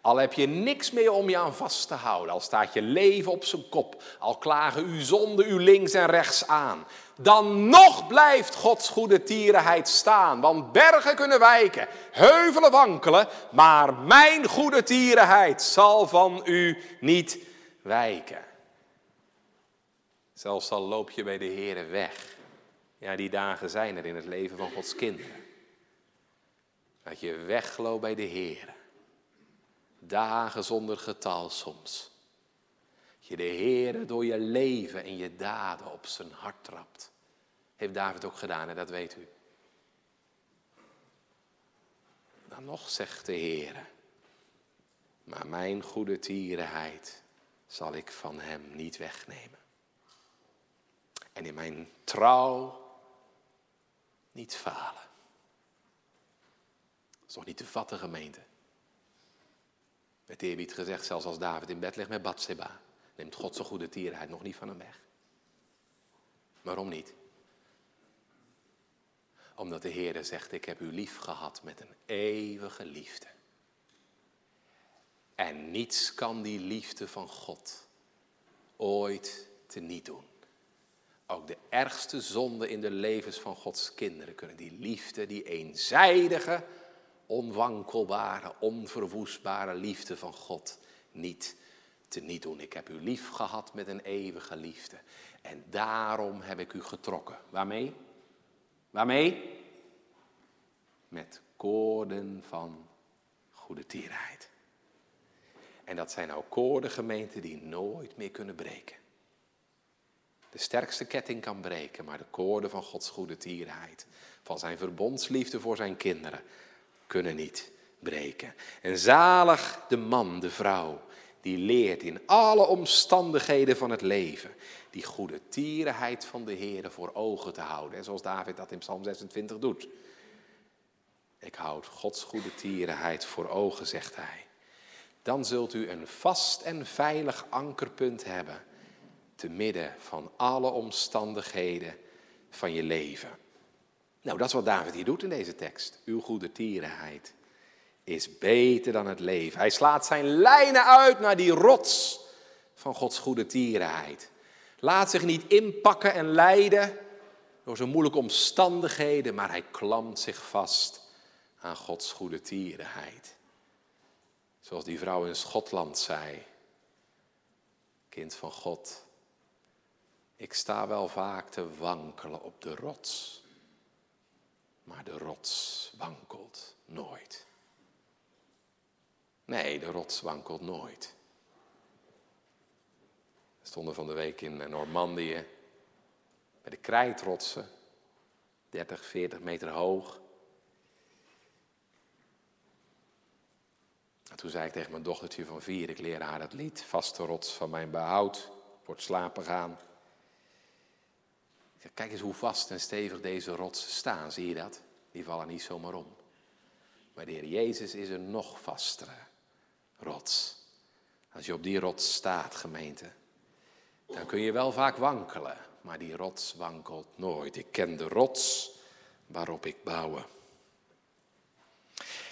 [SPEAKER 1] Al heb je niks meer om je aan vast te houden, al staat je leven op zijn kop, al klagen uw zonden u links en rechts aan, dan nog blijft Gods goede tierenheid staan. Want bergen kunnen wijken, heuvelen wankelen, maar mijn goede tierenheid zal van u niet wijken. Zelfs al loop je bij de Heer weg. Ja, die dagen zijn er in het leven van Gods kinderen. Dat je wegloopt bij de Heer dagen zonder getal soms. Je de Heer door je leven en je daden op zijn hart trapt. Heeft David ook gedaan en dat weet u. Dan nog zegt de Heer, maar mijn goede tierenheid zal ik van hem niet wegnemen. En in mijn trouw niet falen. Dat is toch niet te vatten gemeente? Met eerbied gezegd, zelfs als David in bed ligt met Bathseba, neemt God zijn goede tierheid nog niet van hem weg. Waarom niet? Omdat de Heer zegt, ik heb u lief gehad met een eeuwige liefde. En niets kan die liefde van God ooit teniet doen. Ook de ergste zonden in de levens van Gods kinderen kunnen die liefde, die eenzijdige, onwankelbare, onverwoestbare liefde van God niet te niet doen. Ik heb u lief gehad met een eeuwige liefde. En daarom heb ik u getrokken. Waarmee? Waarmee? Met koorden van goede tierheid. En dat zijn nou koorden, gemeenten, die nooit meer kunnen breken. De sterkste ketting kan breken, maar de koorden van Gods goede tierheid, van zijn verbondsliefde voor zijn kinderen, kunnen niet breken. En zalig de man, de vrouw, die leert in alle omstandigheden van het leven die goede tierenheid van de Heer voor ogen te houden. Zoals David dat in Psalm 26 doet. Ik houd Gods goede tierenheid voor ogen, zegt hij. Dan zult u een vast en veilig ankerpunt hebben te midden van alle omstandigheden van je leven. Nou, dat is wat David hier doet in deze tekst. Uw goede tierenheid is beter dan het leven. Hij slaat zijn lijnen uit naar die rots van Gods goede tierenheid. Laat zich niet inpakken en leiden door zijn moeilijke omstandigheden, maar hij klampt zich vast aan Gods goede tierenheid. Zoals die vrouw in Schotland zei, kind van God, ik sta wel vaak te wankelen op de rots maar de rots wankelt nooit. Nee, de rots wankelt nooit. We stonden van de week in Normandië bij de krijtrotsen, 30, 40 meter hoog. En toen zei ik tegen mijn dochtertje van vier, ik leer haar het lied, vaste rots van mijn behoud, wordt slapen gaan. Kijk eens hoe vast en stevig deze rotsen staan, zie je dat? Die vallen niet zomaar om. Maar de Heer Jezus is een nog vastere rots. Als je op die rots staat, gemeente, dan kun je wel vaak wankelen, maar die rots wankelt nooit. Ik ken de rots waarop ik bouwen.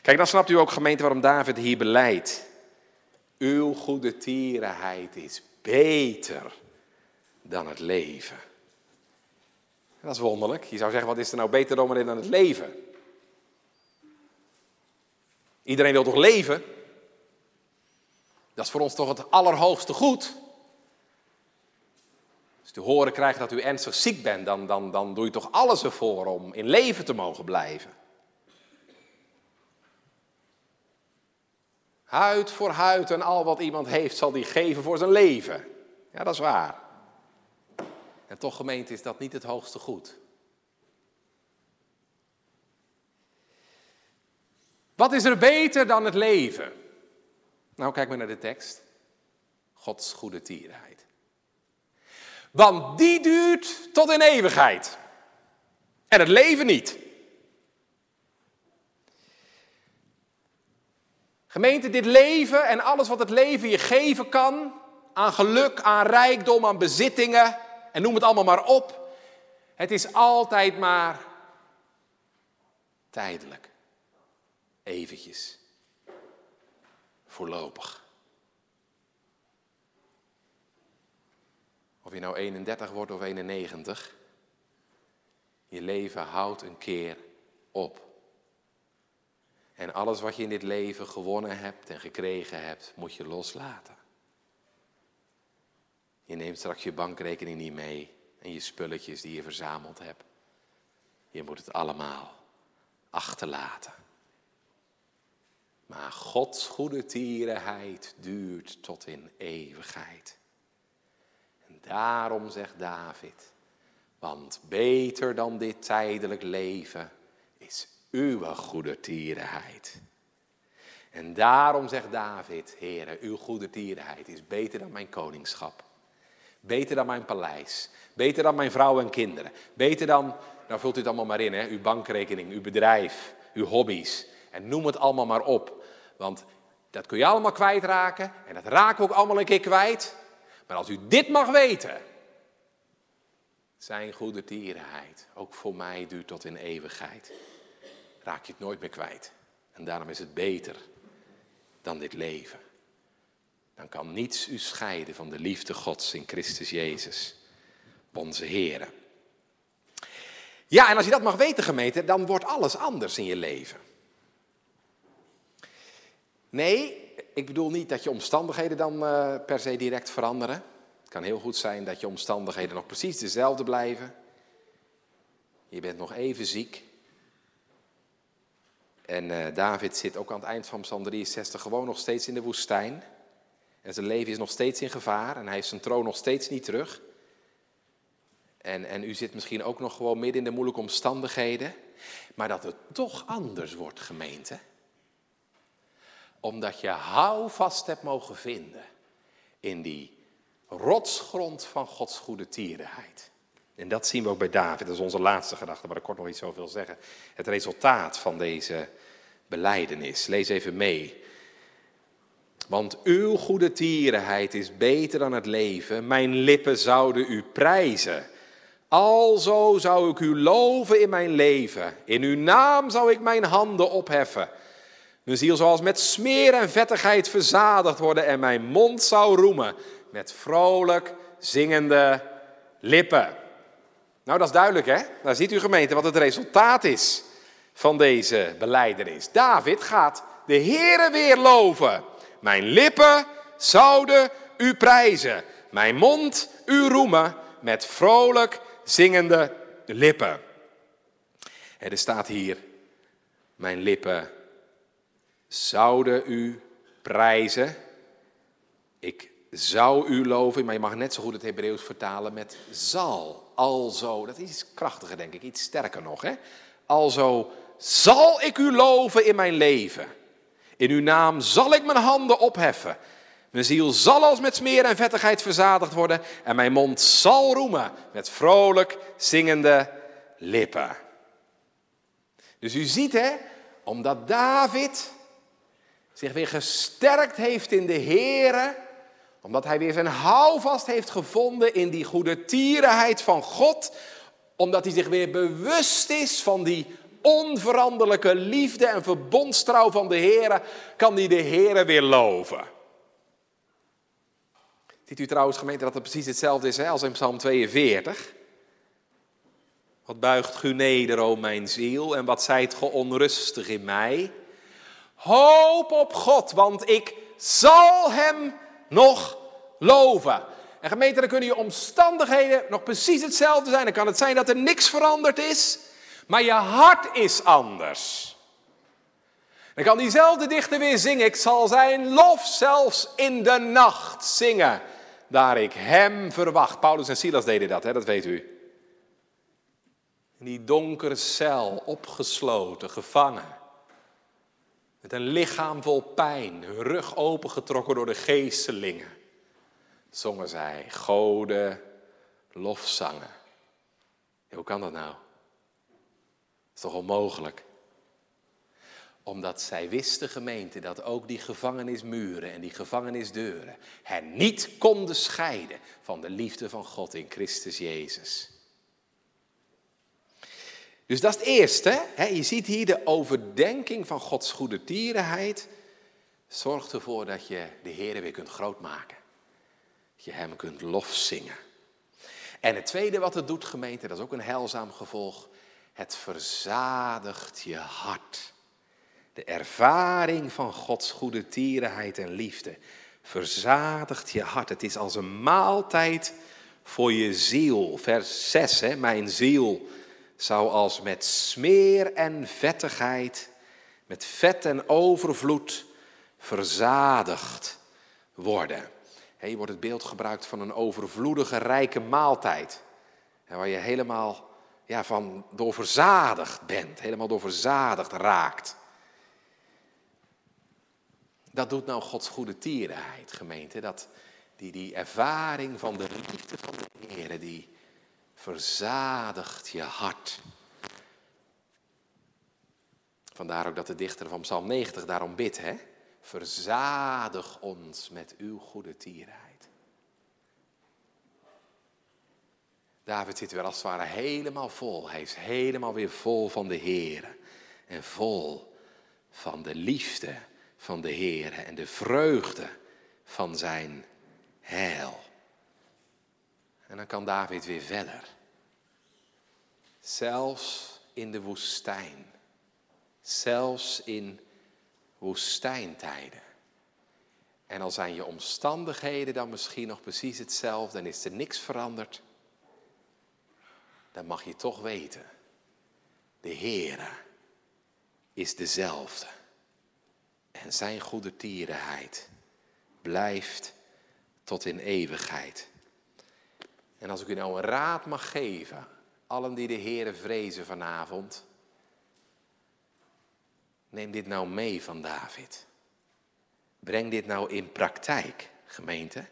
[SPEAKER 1] Kijk, dan snapt u ook gemeente waarom David hier beleidt. Uw goede tierenheid is beter dan het leven. Dat is wonderlijk. Je zou zeggen, wat is er nou beter dan het leven? Iedereen wil toch leven? Dat is voor ons toch het allerhoogste goed? Als u horen krijgt dat u ernstig ziek bent, dan, dan, dan doe je toch alles ervoor om in leven te mogen blijven. Huid voor huid en al wat iemand heeft zal die geven voor zijn leven. Ja, dat is waar. En toch gemeente is dat niet het hoogste goed. Wat is er beter dan het leven? Nou, kijk maar naar de tekst. Gods goede tierenheid. Want die duurt tot in eeuwigheid. En het leven niet. Gemeente, dit leven en alles wat het leven je geven kan, aan geluk, aan rijkdom, aan bezittingen, en noem het allemaal maar op. Het is altijd maar tijdelijk. Eventjes. Voorlopig. Of je nou 31 wordt of 91. Je leven houdt een keer op. En alles wat je in dit leven gewonnen hebt en gekregen hebt, moet je loslaten. Je neemt straks je bankrekening niet mee en je spulletjes die je verzameld hebt. Je moet het allemaal achterlaten. Maar Gods goede tierenheid duurt tot in eeuwigheid. En daarom zegt David, want beter dan dit tijdelijk leven is uw goede tierenheid. En daarom zegt David, Heere, uw goede tierenheid is beter dan mijn koningschap. Beter dan mijn paleis. Beter dan mijn vrouw en kinderen. Beter dan, nou vult u het allemaal maar in, hè, uw bankrekening, uw bedrijf, uw hobby's. En noem het allemaal maar op. Want dat kun je allemaal kwijtraken. En dat raken we ook allemaal een keer kwijt. Maar als u dit mag weten. Zijn goede tierenheid, ook voor mij, duurt tot in eeuwigheid. Raak je het nooit meer kwijt. En daarom is het beter dan dit leven dan kan niets u scheiden van de liefde Gods in Christus Jezus, onze Heer. Ja, en als je dat mag weten, gemeente, dan wordt alles anders in je leven. Nee, ik bedoel niet dat je omstandigheden dan uh, per se direct veranderen. Het kan heel goed zijn dat je omstandigheden nog precies dezelfde blijven. Je bent nog even ziek. En uh, David zit ook aan het eind van Psalm 63 gewoon nog steeds in de woestijn. En zijn leven is nog steeds in gevaar en hij heeft zijn troon nog steeds niet terug. En, en u zit misschien ook nog gewoon midden in de moeilijke omstandigheden. Maar dat het toch anders wordt, gemeente. Omdat je houvast hebt mogen vinden in die rotsgrond van Gods goede tierenheid. En dat zien we ook bij David. Dat is onze laatste gedachte, maar ik kort nog iets over zeggen. Het resultaat van deze beleidenis. Lees even mee want uw goede tierenheid is beter dan het leven. Mijn lippen zouden u prijzen. Alzo zou ik u loven in mijn leven. In uw naam zou ik mijn handen opheffen. Mijn ziel zoals met smeer en vettigheid verzadigd worden en mijn mond zou roemen met vrolijk zingende lippen. Nou, dat is duidelijk hè. Daar ziet u gemeente wat het resultaat is van deze beleidenis. David gaat de Heere weer loven. Mijn lippen zouden u prijzen, mijn mond u roemen met vrolijk zingende lippen. er staat hier, mijn lippen zouden u prijzen. Ik zou u loven, maar je mag net zo goed het Hebreeuws vertalen met zal. Alzo, dat is iets krachtiger denk ik, iets sterker nog. Hè? Alzo zal ik u loven in mijn leven. In uw naam zal ik mijn handen opheffen. Mijn ziel zal als met smeer en vettigheid verzadigd worden en mijn mond zal roemen met vrolijk zingende lippen. Dus u ziet hè, omdat David zich weer gesterkt heeft in de Here, Omdat hij weer zijn houvast heeft gevonden in die goede tierenheid van God. Omdat hij zich weer bewust is van die onveranderlijke liefde en verbondstrouw van de Heer, kan hij de Heer weer loven. Ziet u trouwens, gemeente, dat het precies hetzelfde is hè, als in Psalm 42? Wat buigt gu neder, o mijn ziel, en wat zijt ge onrustig in mij? Hoop op God, want ik zal hem nog loven. En gemeente, dan kunnen je omstandigheden nog precies hetzelfde zijn. Dan kan het zijn dat er niks veranderd is, maar je hart is anders. Dan kan diezelfde dichter weer zingen, ik zal zijn lof zelfs in de nacht zingen, daar ik hem verwacht. Paulus en Silas deden dat, hè? dat weet u. In die donkere cel, opgesloten, gevangen. Met een lichaam vol pijn, hun rug opengetrokken door de geestelingen. Zongen zij goden, lofzangen. hoe kan dat nou? Is toch onmogelijk? Omdat zij wisten, gemeente, dat ook die gevangenismuren en die gevangenisdeuren hen niet konden scheiden van de liefde van God in Christus Jezus. Dus dat is het eerste. Hè? Je ziet hier de overdenking van Gods goede tierenheid. Zorgt ervoor dat je de Heer weer kunt grootmaken. Dat je Hem kunt lofzingen. En het tweede wat het doet, gemeente, dat is ook een heilzaam gevolg. Het verzadigt je hart. De ervaring van Gods goede tierenheid en liefde verzadigt je hart. Het is als een maaltijd voor je ziel. Vers 6, hè? mijn ziel zou als met smeer en vettigheid, met vet en overvloed verzadigd worden. Hier wordt het beeld gebruikt van een overvloedige, rijke maaltijd. Waar je helemaal ja, van door verzadigd bent, helemaal door verzadigd raakt. Dat doet nou Gods goede tierenheid, gemeente. Dat, die, die ervaring van de liefde van de Heer, die, verzadigt je hart. Vandaar ook dat de dichter van Psalm 90 daarom bidt, hè? Verzadig ons met uw goede tierheid. David zit weer als het ware helemaal vol. Hij is helemaal weer vol van de Heer. En vol van de liefde van de Heer en de vreugde van zijn heil. En dan kan David weer verder. Zelfs in de woestijn. Zelfs in woestijntijden. En al zijn je omstandigheden dan misschien nog precies hetzelfde en is er niks veranderd, dan mag je toch weten, de Heere is dezelfde. En zijn goede tierenheid blijft tot in eeuwigheid. En als ik u nou een raad mag geven, allen die de Heere vrezen vanavond, neem dit nou mee van David. Breng dit nou in praktijk, gemeente.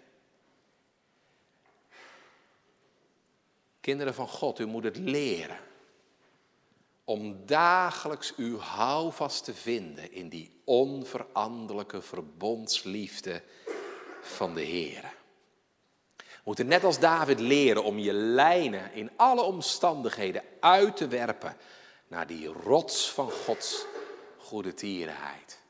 [SPEAKER 1] Kinderen van God, u moet het leren om dagelijks uw houvast te vinden in die onveranderlijke verbondsliefde van de Heer moeten net als David leren om je lijnen in alle omstandigheden uit te werpen naar die rots van Gods goede tierenheid.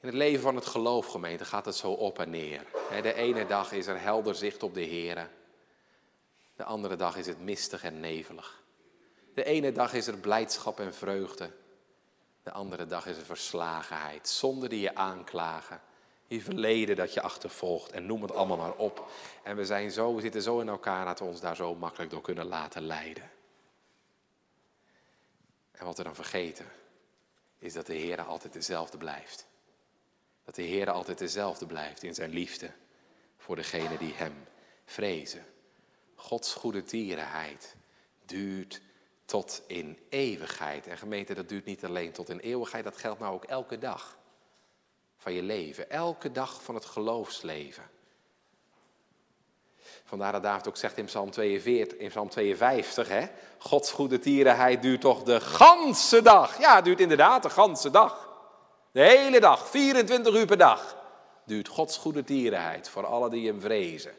[SPEAKER 1] In het leven van het geloof, gemeente, gaat het zo op en neer. De ene dag is er helder zicht op de Heer. De andere dag is het mistig en nevelig. De ene dag is er blijdschap en vreugde. De andere dag is er verslagenheid, zonder die je aanklagen je verleden dat je achtervolgt en noem het allemaal maar op. En we, zijn zo, we zitten zo in elkaar dat we ons daar zo makkelijk door kunnen laten leiden. En wat we dan vergeten, is dat de Heer altijd dezelfde blijft. Dat de Heer altijd dezelfde blijft in zijn liefde voor degene die Hem vrezen. Gods goede tierenheid duurt tot in eeuwigheid. En gemeente, dat duurt niet alleen tot in eeuwigheid, dat geldt nou ook elke dag van je leven. Elke dag van het geloofsleven. Vandaar dat David ook zegt in Psalm 42, in Psalm 52, hè, Gods goede tierenheid duurt toch de ganse dag. Ja, het duurt inderdaad de ganse dag. De hele dag, 24 uur per dag. duurt Gods goede tierenheid voor alle die hem vrezen.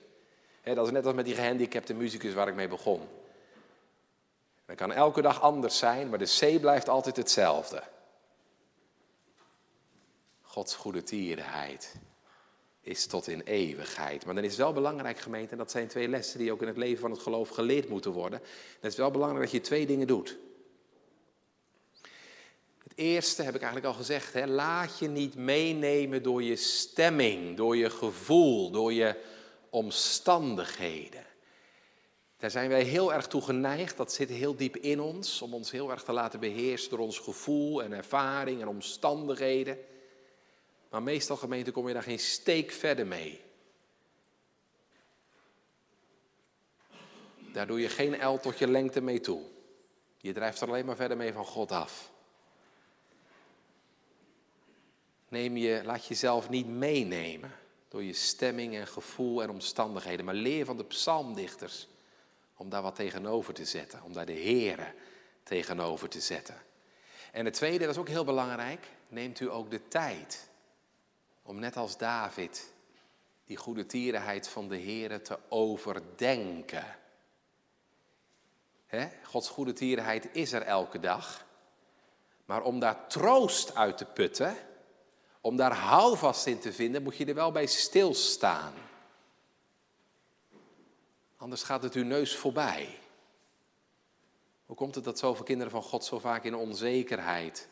[SPEAKER 1] Dat is net als met die gehandicapte muzikus waar ik mee begon. Dat kan elke dag anders zijn, maar de C blijft altijd hetzelfde. Gods goede tierenheid is tot in eeuwigheid. Maar dan is het wel belangrijk, gemeente, en dat zijn twee lessen die ook in het leven van het geloof geleerd moeten worden. Het is wel belangrijk dat je twee dingen doet. Het eerste heb ik eigenlijk al gezegd, hè, laat je niet meenemen door je stemming, door je gevoel, door je omstandigheden. Daar zijn wij heel erg toe geneigd, dat zit heel diep in ons, om ons heel erg te laten beheersen door ons gevoel en ervaring en omstandigheden. Maar meestal, gemeente, kom je daar geen steek verder mee. Daar doe je geen L tot je lengte mee toe. Je drijft er alleen maar verder mee van God af. Neem je, laat jezelf niet meenemen door je stemming en gevoel en omstandigheden. Maar leer van de psalmdichters om daar wat tegenover te zetten. Om daar de Here tegenover te zetten. En het tweede, dat is ook heel belangrijk, neemt u ook de tijd om net als David die goede tierenheid van de Here te overdenken. Gods goede tierenheid is er elke dag. Maar om daar troost uit te putten, om daar houvast in te vinden, moet je er wel bij stilstaan. Anders gaat het uw neus voorbij. Hoe komt het dat zoveel kinderen van God zo vaak in onzekerheid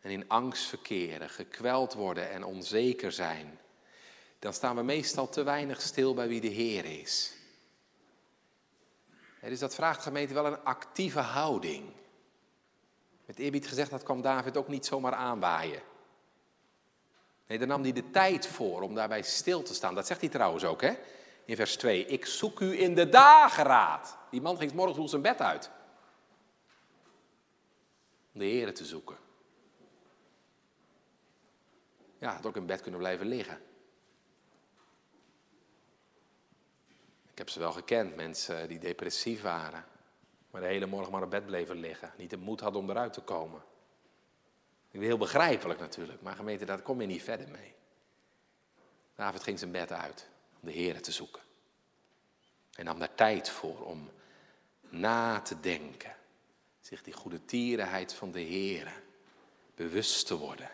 [SPEAKER 1] en in angst verkeren, gekweld worden en onzeker zijn? Dan staan we meestal te weinig stil bij wie de Heer is. dus dat vraagt gemeente wel een actieve houding. Met eerbied gezegd, dat kwam David ook niet zomaar aanwaaien. Nee, daar nam hij de tijd voor om daarbij stil te staan. Dat zegt hij trouwens ook, hè? In vers 2. Ik zoek u in de dageraad. Die man ging morgen vroeg zijn bed uit. Om de Heren te zoeken. Ja, had ook in bed kunnen blijven liggen. Ik heb ze wel gekend, mensen die depressief waren. Maar de hele morgen maar op bed bleven liggen. Niet de moed hadden om eruit te komen. Heel begrijpelijk natuurlijk, maar gemeente, daar kom je niet verder mee. David ging zijn bed uit om de Heer te zoeken. En nam daar tijd voor om na te denken. Zich die goede tierenheid van de Heer bewust te worden.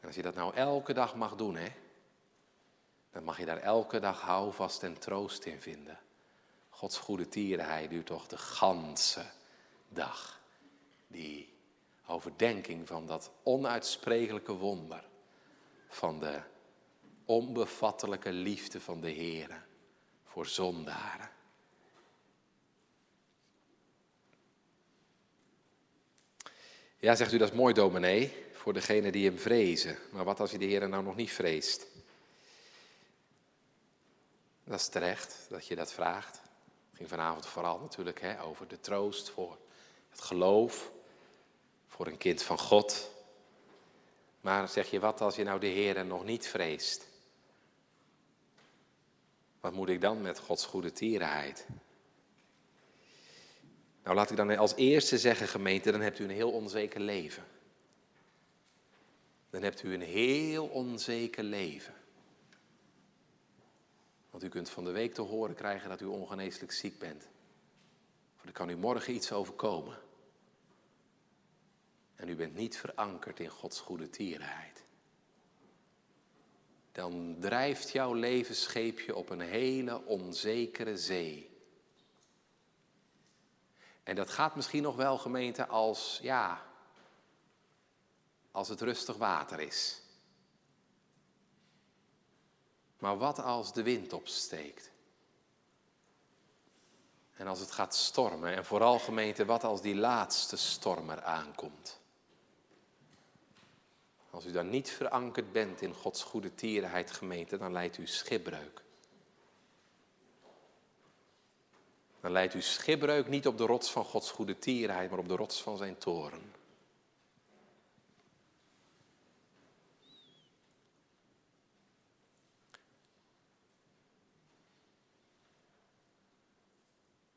[SPEAKER 1] En als je dat nou elke dag mag doen, hè, dan mag je daar elke dag houvast en troost in vinden. Gods goede tierenheid duurt toch de ganse dag. Die overdenking van dat onuitsprekelijke wonder van de onbevattelijke liefde van de Heer voor zondaren. Ja, zegt u, dat is mooi dominee, voor degene die hem vrezen. Maar wat als je de Heer nou nog niet vreest? Dat is terecht dat je dat vraagt. Het ging vanavond vooral natuurlijk hè, over de troost voor het geloof, voor een kind van God. Maar zeg je, wat als je nou de Heer nog niet vreest? Wat moet ik dan met Gods goede tierenheid? Nou, laat ik dan als eerste zeggen, gemeente, dan hebt u een heel onzeker leven. Dan hebt u een heel onzeker leven. Want u kunt van de week te horen krijgen dat u ongeneeslijk ziek bent. Of er kan u morgen iets overkomen. En u bent niet verankerd in Gods goede tierenheid dan drijft jouw levensscheepje op een hele onzekere zee. En dat gaat misschien nog wel, gemeente, als, ja, als het rustig water is. Maar wat als de wind opsteekt? En als het gaat stormen, en vooral gemeente, wat als die laatste stormer aankomt? Als u dan niet verankerd bent in Gods goede tierenheid gemeente, dan leidt u schipbreuk. Dan leidt u schipbreuk niet op de rots van Gods goede tierenheid, maar op de rots van zijn toren.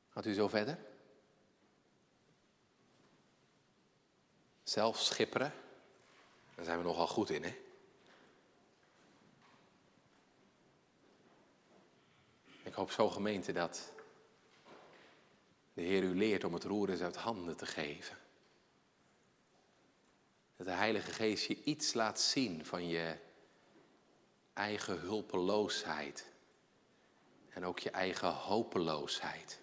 [SPEAKER 1] Gaat u zo verder? Zelf schipperen? Daar zijn we nogal goed in, hè? Ik hoop zo, gemeente, dat de Heer u leert om het roer eens uit handen te geven. Dat de Heilige Geest je iets laat zien van je eigen hulpeloosheid. En ook je eigen hopeloosheid.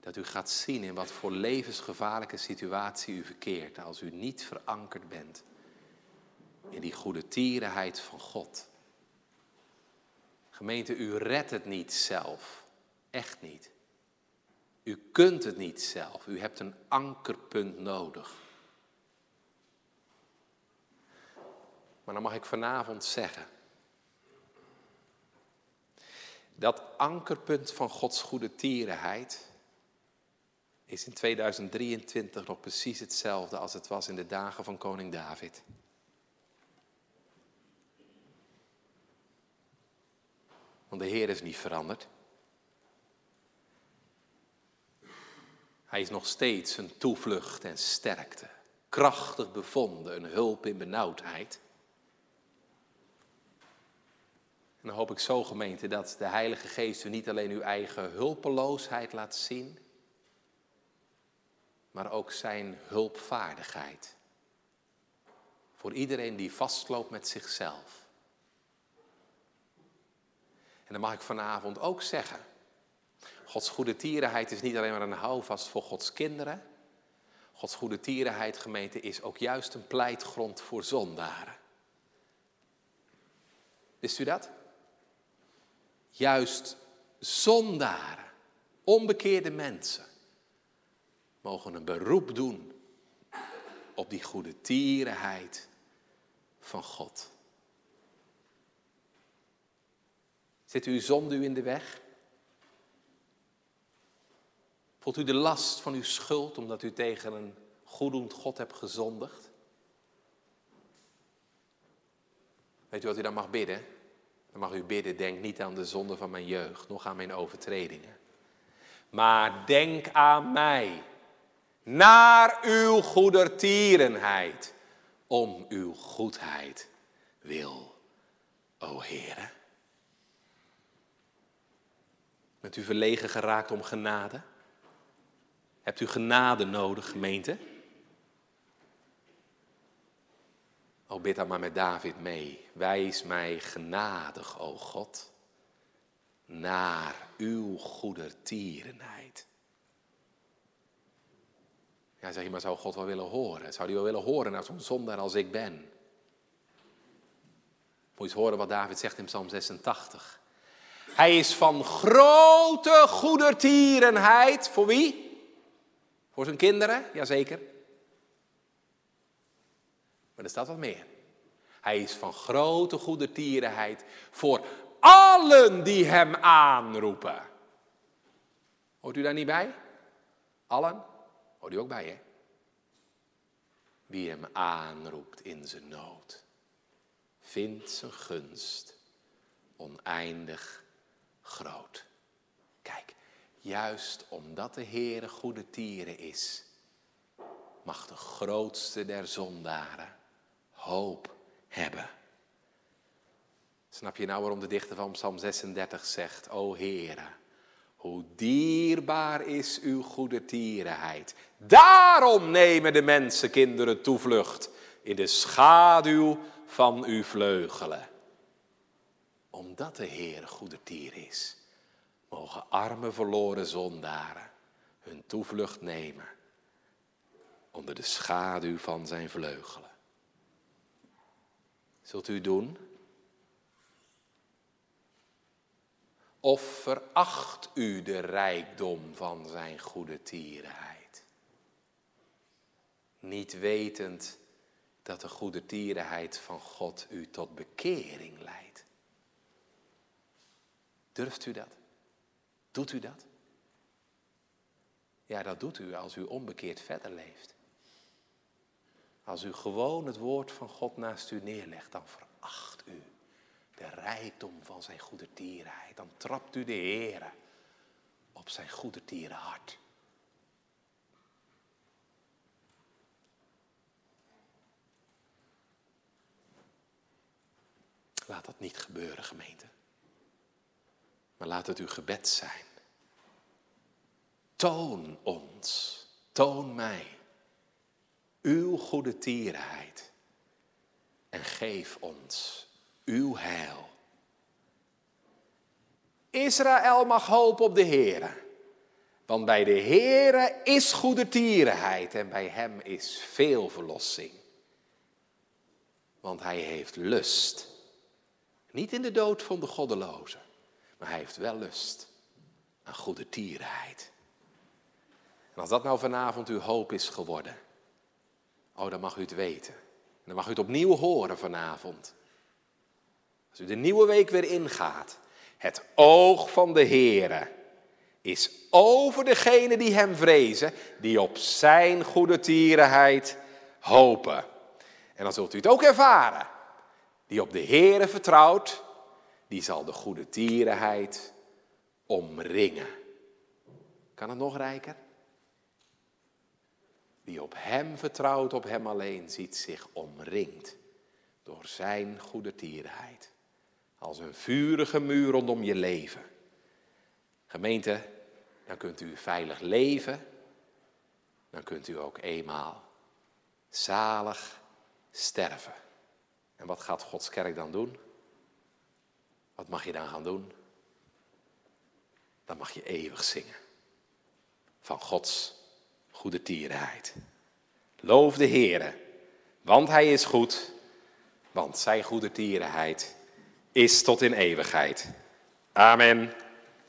[SPEAKER 1] Dat u gaat zien in wat voor levensgevaarlijke situatie u verkeert als u niet verankerd bent in die goede tierenheid van God. Gemeente, u redt het niet zelf. Echt niet. U kunt het niet zelf. U hebt een ankerpunt nodig. Maar dan mag ik vanavond zeggen. Dat ankerpunt van Gods goede tierenheid is in 2023 nog precies hetzelfde als het was in de dagen van koning David. Want de Heer is niet veranderd. Hij is nog steeds een toevlucht en sterkte, krachtig bevonden, een hulp in benauwdheid. En dan hoop ik zo, gemeente, dat de Heilige Geest u niet alleen uw eigen hulpeloosheid laat zien, maar ook zijn hulpvaardigheid. Voor iedereen die vastloopt met zichzelf. En dan mag ik vanavond ook zeggen, Gods goede tierenheid is niet alleen maar een houvast voor Gods kinderen. Gods goede tierenheid, gemeente, is ook juist een pleitgrond voor zondaren. Wist u dat? Juist zondaren, onbekeerde mensen, mogen een beroep doen op die goede tierenheid van God. Zit uw zonde u in de weg? Voelt u de last van uw schuld omdat u tegen een goeddoend God hebt gezondigd? Weet u wat u dan mag bidden? Dan mag u bidden, denk niet aan de zonde van mijn jeugd, nog aan mijn overtredingen. Maar denk aan mij, naar uw goedertierenheid, om uw goedheid wil, o Heere. Bent u verlegen geraakt om genade? Hebt u genade nodig, gemeente? Oh, bid dan maar met David mee. Wijs mij genadig, o God, naar uw goedertierenheid. Ja, zeg je, maar zou God wel willen horen? Zou hij wel willen horen naar zo'n zondaar als ik ben? Moet je eens horen wat David zegt in Psalm 86. Hij is van grote goedertierenheid. Voor wie? Voor zijn kinderen? Jazeker. Maar er staat wat meer. Hij is van grote goedertierenheid voor allen die hem aanroepen. Hoort u daar niet bij? Allen? Hoort u ook bij, hè? Wie hem aanroept in zijn nood, vindt zijn gunst oneindig groot. Kijk, juist omdat de Heere goede tieren is, mag de grootste der zondaren hoop hebben. Snap je nou waarom de dichter van Psalm 36 zegt, O Heere, hoe dierbaar is uw goede tierenheid. Daarom nemen de mensen kinderen toevlucht in de schaduw van uw vleugelen omdat de Heer goede tier is, mogen arme verloren zondaren hun toevlucht nemen onder de schaduw van zijn vleugelen. Zult u doen? Of veracht u de rijkdom van zijn goede tierenheid? Niet wetend dat de goede tierenheid van God u tot bekering leidt. Durft u dat? Doet u dat? Ja, dat doet u als u onbekeerd verder leeft. Als u gewoon het woord van God naast u neerlegt, dan veracht u de rijkdom van zijn goede tierenheid. Dan trapt u de Heer op zijn goede hart. Laat dat niet gebeuren, gemeente. Maar laat het uw gebed zijn. Toon ons, toon mij uw goede tierenheid en geef ons uw heil. Israël mag hopen op de Heere, want bij de Heere is goede tierenheid en bij hem is veel verlossing. Want hij heeft lust, niet in de dood van de goddelozen, maar hij heeft wel lust aan goede tierenheid. En als dat nou vanavond uw hoop is geworden, oh dan mag u het weten. En dan mag u het opnieuw horen vanavond. Als u de nieuwe week weer ingaat, het oog van de Heere is over degene die hem vrezen, die op zijn goede tierenheid hopen. En dan zult u het ook ervaren. Die op de Heere vertrouwt, die zal de goede tierenheid omringen. Kan het nog rijker? Die op hem vertrouwt, op hem alleen, ziet zich omringd door zijn goede tierenheid. Als een vurige muur rondom je leven. Gemeente, dan kunt u veilig leven. Dan kunt u ook eenmaal zalig sterven. En wat gaat Gods kerk dan doen? Wat mag je dan gaan doen? Dan mag je eeuwig zingen. Van Gods goede tierenheid. Loof de Heere, want Hij is goed, want Zijn goede tierenheid is tot in eeuwigheid. Amen.